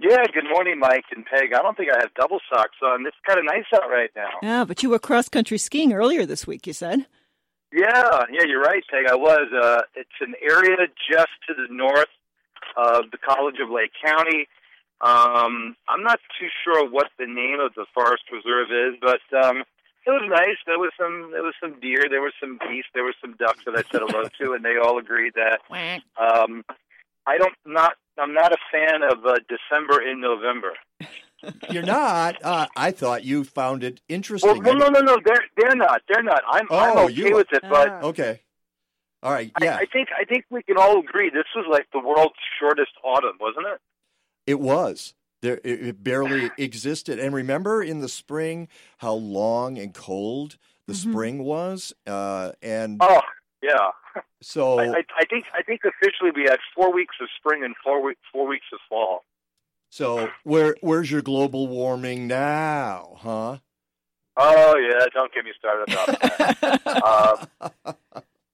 Yeah, good morning, Mike and Peg. I don't think I have double socks on. It's kind of nice out right now. Yeah, but you were cross country skiing earlier this week, you said. Yeah, yeah, you're right, Peg. I was. Uh, it's an area just to the north of the College of Lake County. Um, I'm not too sure what the name of the forest reserve is, but um, it was nice. There was some, there was some deer, there was some geese, there were some ducks that I said hello to, and they all agreed that. Um, I don't not. I'm not a fan of uh, December in November. You're not. Uh, I thought you found it interesting. well, no, no, no. They're they're not. They're not. I'm I'm Oh, okay you- with it, but okay. All right. I, Yeah, I think I think we can all agree this was like the world's shortest autumn, wasn't it? It was. There, it, it barely existed. And remember in the spring how long and cold the spring was, uh, and Oh, yeah. so I, I, I think I think officially we had four weeks of spring and four week, four weeks of fall. so where where's your global warming now, huh? Oh yeah, don't get me started about that. um,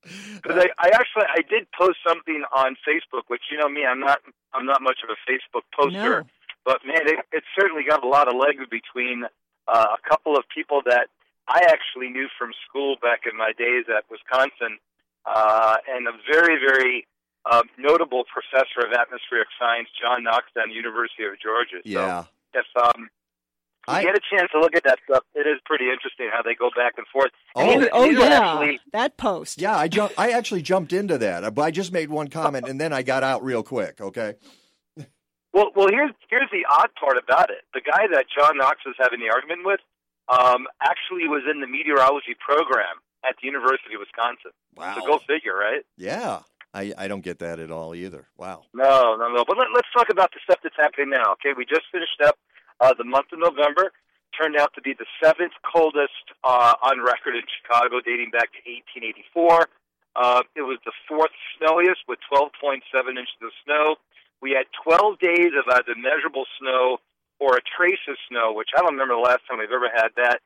Because I, I actually I did post something on Facebook, which you know me, I'm not I'm not much of a Facebook poster, No. but man, it, it certainly got a lot of legs between uh, a couple of people that I actually knew from school back in my days at Wisconsin, uh, and a very very uh, notable professor of atmospheric science, John Knox, down the University of Georgia. So Yeah. if um, you I- get a chance to look at that stuff, it is pretty interesting how they go back and forth. And Oh, these- Oh these yeah, actually- that post. Yeah, I jumped. I actually jumped into that, but I just made one comment and then I got out real quick. Okay. Well, well, here's here's the odd part about it. The guy that John Knox was having the argument with um, actually was in the meteorology program at the University of Wisconsin. Wow. So go figure, right? Yeah, I, I don't get that at all either. Wow. No, no, no. But let, let's talk about the stuff that's happening now. Okay, we just finished up uh, the month of November. Turned out to be the seventh coldest uh, on record in Chicago, dating back to 1884. Uh, it was the fourth snowiest with 12.7 inches of snow. We had 12 days of either measurable snow or a trace of snow, which I don't remember the last time we've ever had that.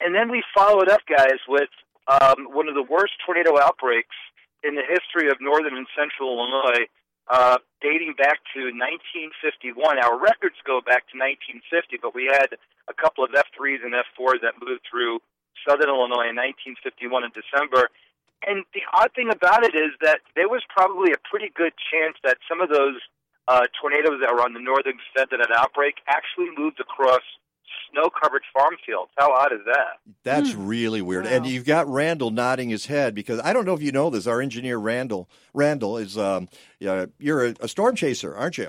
And then we followed up, guys, with um, one of the worst tornado outbreaks in the history of northern and central Illinois, uh, dating back to 1951. Our records go back to 1950, but we had a couple of F3s and F4s that moved through southern Illinois in 1951 in December. And the odd thing about it is that there was probably a pretty good chance that some of those uh, tornadoes that were on the northern extent of that outbreak actually moved across snow-covered farm fields. How odd is that? That's really weird. And you've got Randall nodding his head because I don't know if you know this. Our engineer Randall Randall is um, yeah, you're a, a storm chaser, aren't you?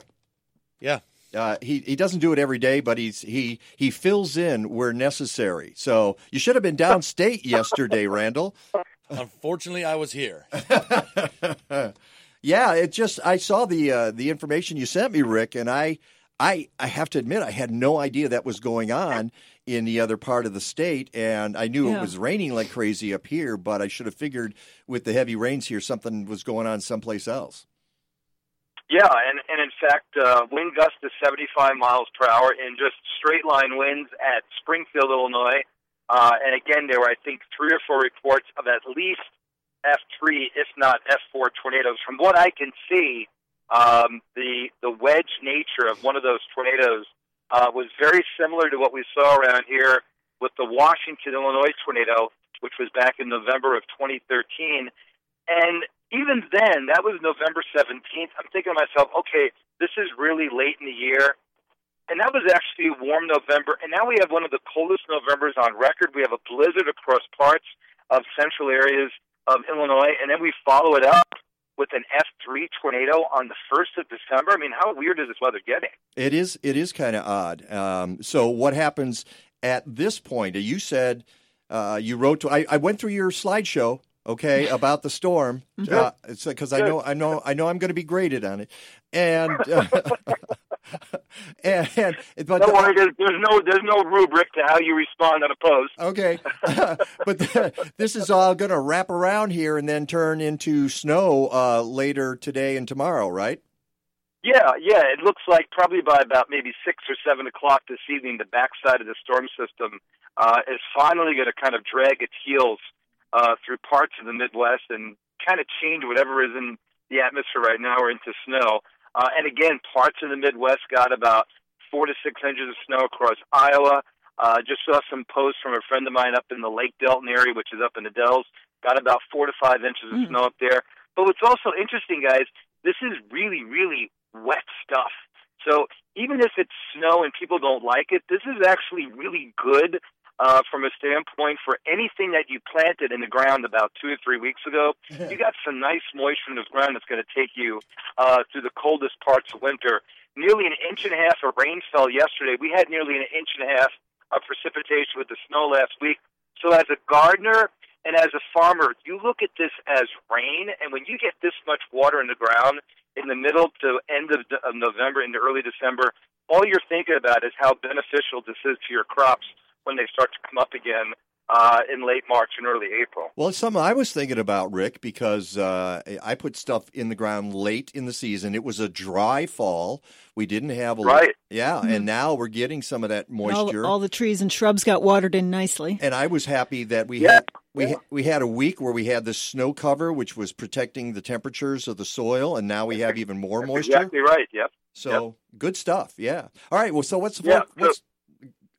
Yeah. Uh, he he doesn't do it every day, but he's he he fills in where necessary. So you should have been downstate yesterday, Randall. Unfortunately, I was here. yeah, it just I saw the uh, the information you sent me, Rick, and I I I have to admit I had no idea that was going on in the other part of the state, and I knew Yeah. it was raining like crazy up here, but I should have figured with the heavy rains here something was going on someplace else. Yeah, and, and in fact, uh, wind gusts to 75 miles per hour in just straight line winds at Springfield, Illinois. Uh, and again, there were, I think, three or four reports of at least F3, if not F4 tornadoes. From what I can see, um, the the wedge nature of one of those tornadoes uh, was very similar to what we saw around here with the Washington, Illinois tornado, which was back in November of 2013. And even then, that was November 17th. I'm thinking to myself, okay, this is really late in the year. And that was actually a warm November. And now we have one of the coldest Novembers on record. We have a blizzard across parts of central areas of Illinois. And then we follow it up with an F3 tornado on the 1st of December. I mean, how weird is this weather getting? It is it is kind of odd. Um, so what happens at this point? You said uh, you wrote to. I, I went through your slideshow. Okay, about the storm, because I know I know I know I'm going to be graded on it, and uh, and, and but Don't worry, there's, there's no there's no rubric to how you respond on a post. Okay, but the, this is all going to wrap around here and then turn into snow uh, later today and tomorrow, right? Yeah, yeah. It looks like probably by about maybe six or seven o'clock this evening, the backside of the storm system uh, is finally going to kind of drag its heels uh, through parts of the Midwest and kind of change whatever is in the atmosphere right now or into snow. Uh, and again, parts of the Midwest got about four to six inches of snow across Iowa. Uh, just saw some posts from a friend of mine up in the Lake Delton area, which is up in the Dells. Got about four to five inches of snow up there. But what's also interesting, guys, this is really, really wet stuff. So even if it's snow and people don't like it, this is actually really good uh, from a standpoint for anything that you planted in the ground about two or three weeks ago. you got some nice moisture in the ground that's going to take you uh, through the coldest parts of winter. Nearly an inch and a half of rain fell yesterday. We had nearly an inch and a half of precipitation with the snow last week. So as a gardener and as a farmer, you look at this as rain, and when you get this much water in the ground in the middle to end of, of November into early December, all you're thinking about is how beneficial this is to your crops when they start to come up again uh, in late March and early April. Well, it's something I was thinking about, Rick, because uh, I put stuff in the ground late in the season. It was a dry fall. We didn't have a Right. yeah, Mhm. and now we're getting some of that moisture. all the trees and shrubs got watered in nicely. and I was happy that we Yeah. had we ha- we had a week where we had the snow cover, which was protecting the temperatures of the soil, and now we have even more moisture. Exactly right. Yep. So good stuff. Yeah. All right. Well, so what's the Yeah, what's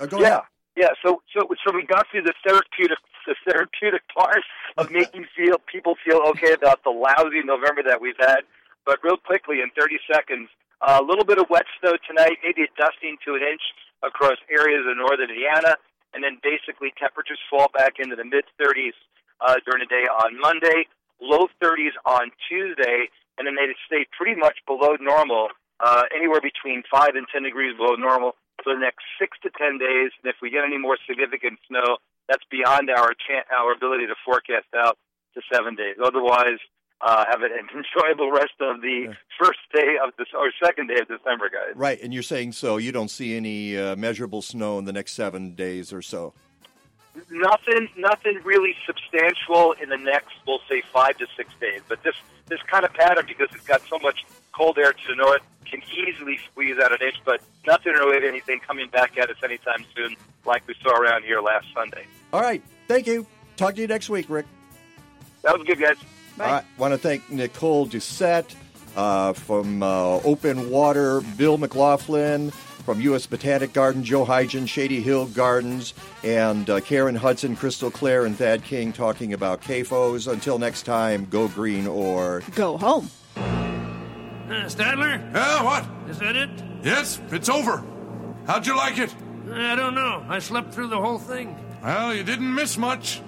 uh, go yeah, ahead. Yeah. So, so, so we got through the therapeutic, the therapeutic part of making feel people feel okay about the lousy November that we've had. But real quickly, in 30 seconds, uh, a little bit of wet snow tonight, maybe a dusting to an inch across areas of northern Indiana, and then basically temperatures fall back into the mid 30s uh, during the day on Monday, low 30s on Tuesday, and then they stay pretty much below normal uh, anywhere between 5 and 10 degrees below normal for the next 6 to 10 days. And if we get any more significant snow, that's beyond our, chan our ability to forecast out to 7 days. Otherwise, uh, have an enjoyable rest of the yeah. first day of this or second day of December, guys. Right, and you're saying so you don't see any uh, measurable snow in the next seven days or so. Nothing, nothing really substantial in the next, we'll say, five to six days. But this this kind of pattern, because it's got so much cold air to the north, can easily squeeze out an inch. But nothing really of anything coming back at us anytime soon, like we saw around here last Sunday. All right, thank you. Talk to you next week, Rick. That was good, guys. Bye. I want to thank Nicole Doucet uh, from uh, Open Water, Bill McLaughlin from U.S. Botanic Garden, Joe Heidgen, Shady Hill Gardens, and uh, Karen Hudson, Crystal Clair, and Thad King talking about CAFOs. Until next time, go green or go home. Uh, Stadler? Yeah, what? Is that it? Yes, it's over. How'd you like it? I don't know. I slept through the whole thing. Well, you didn't miss much.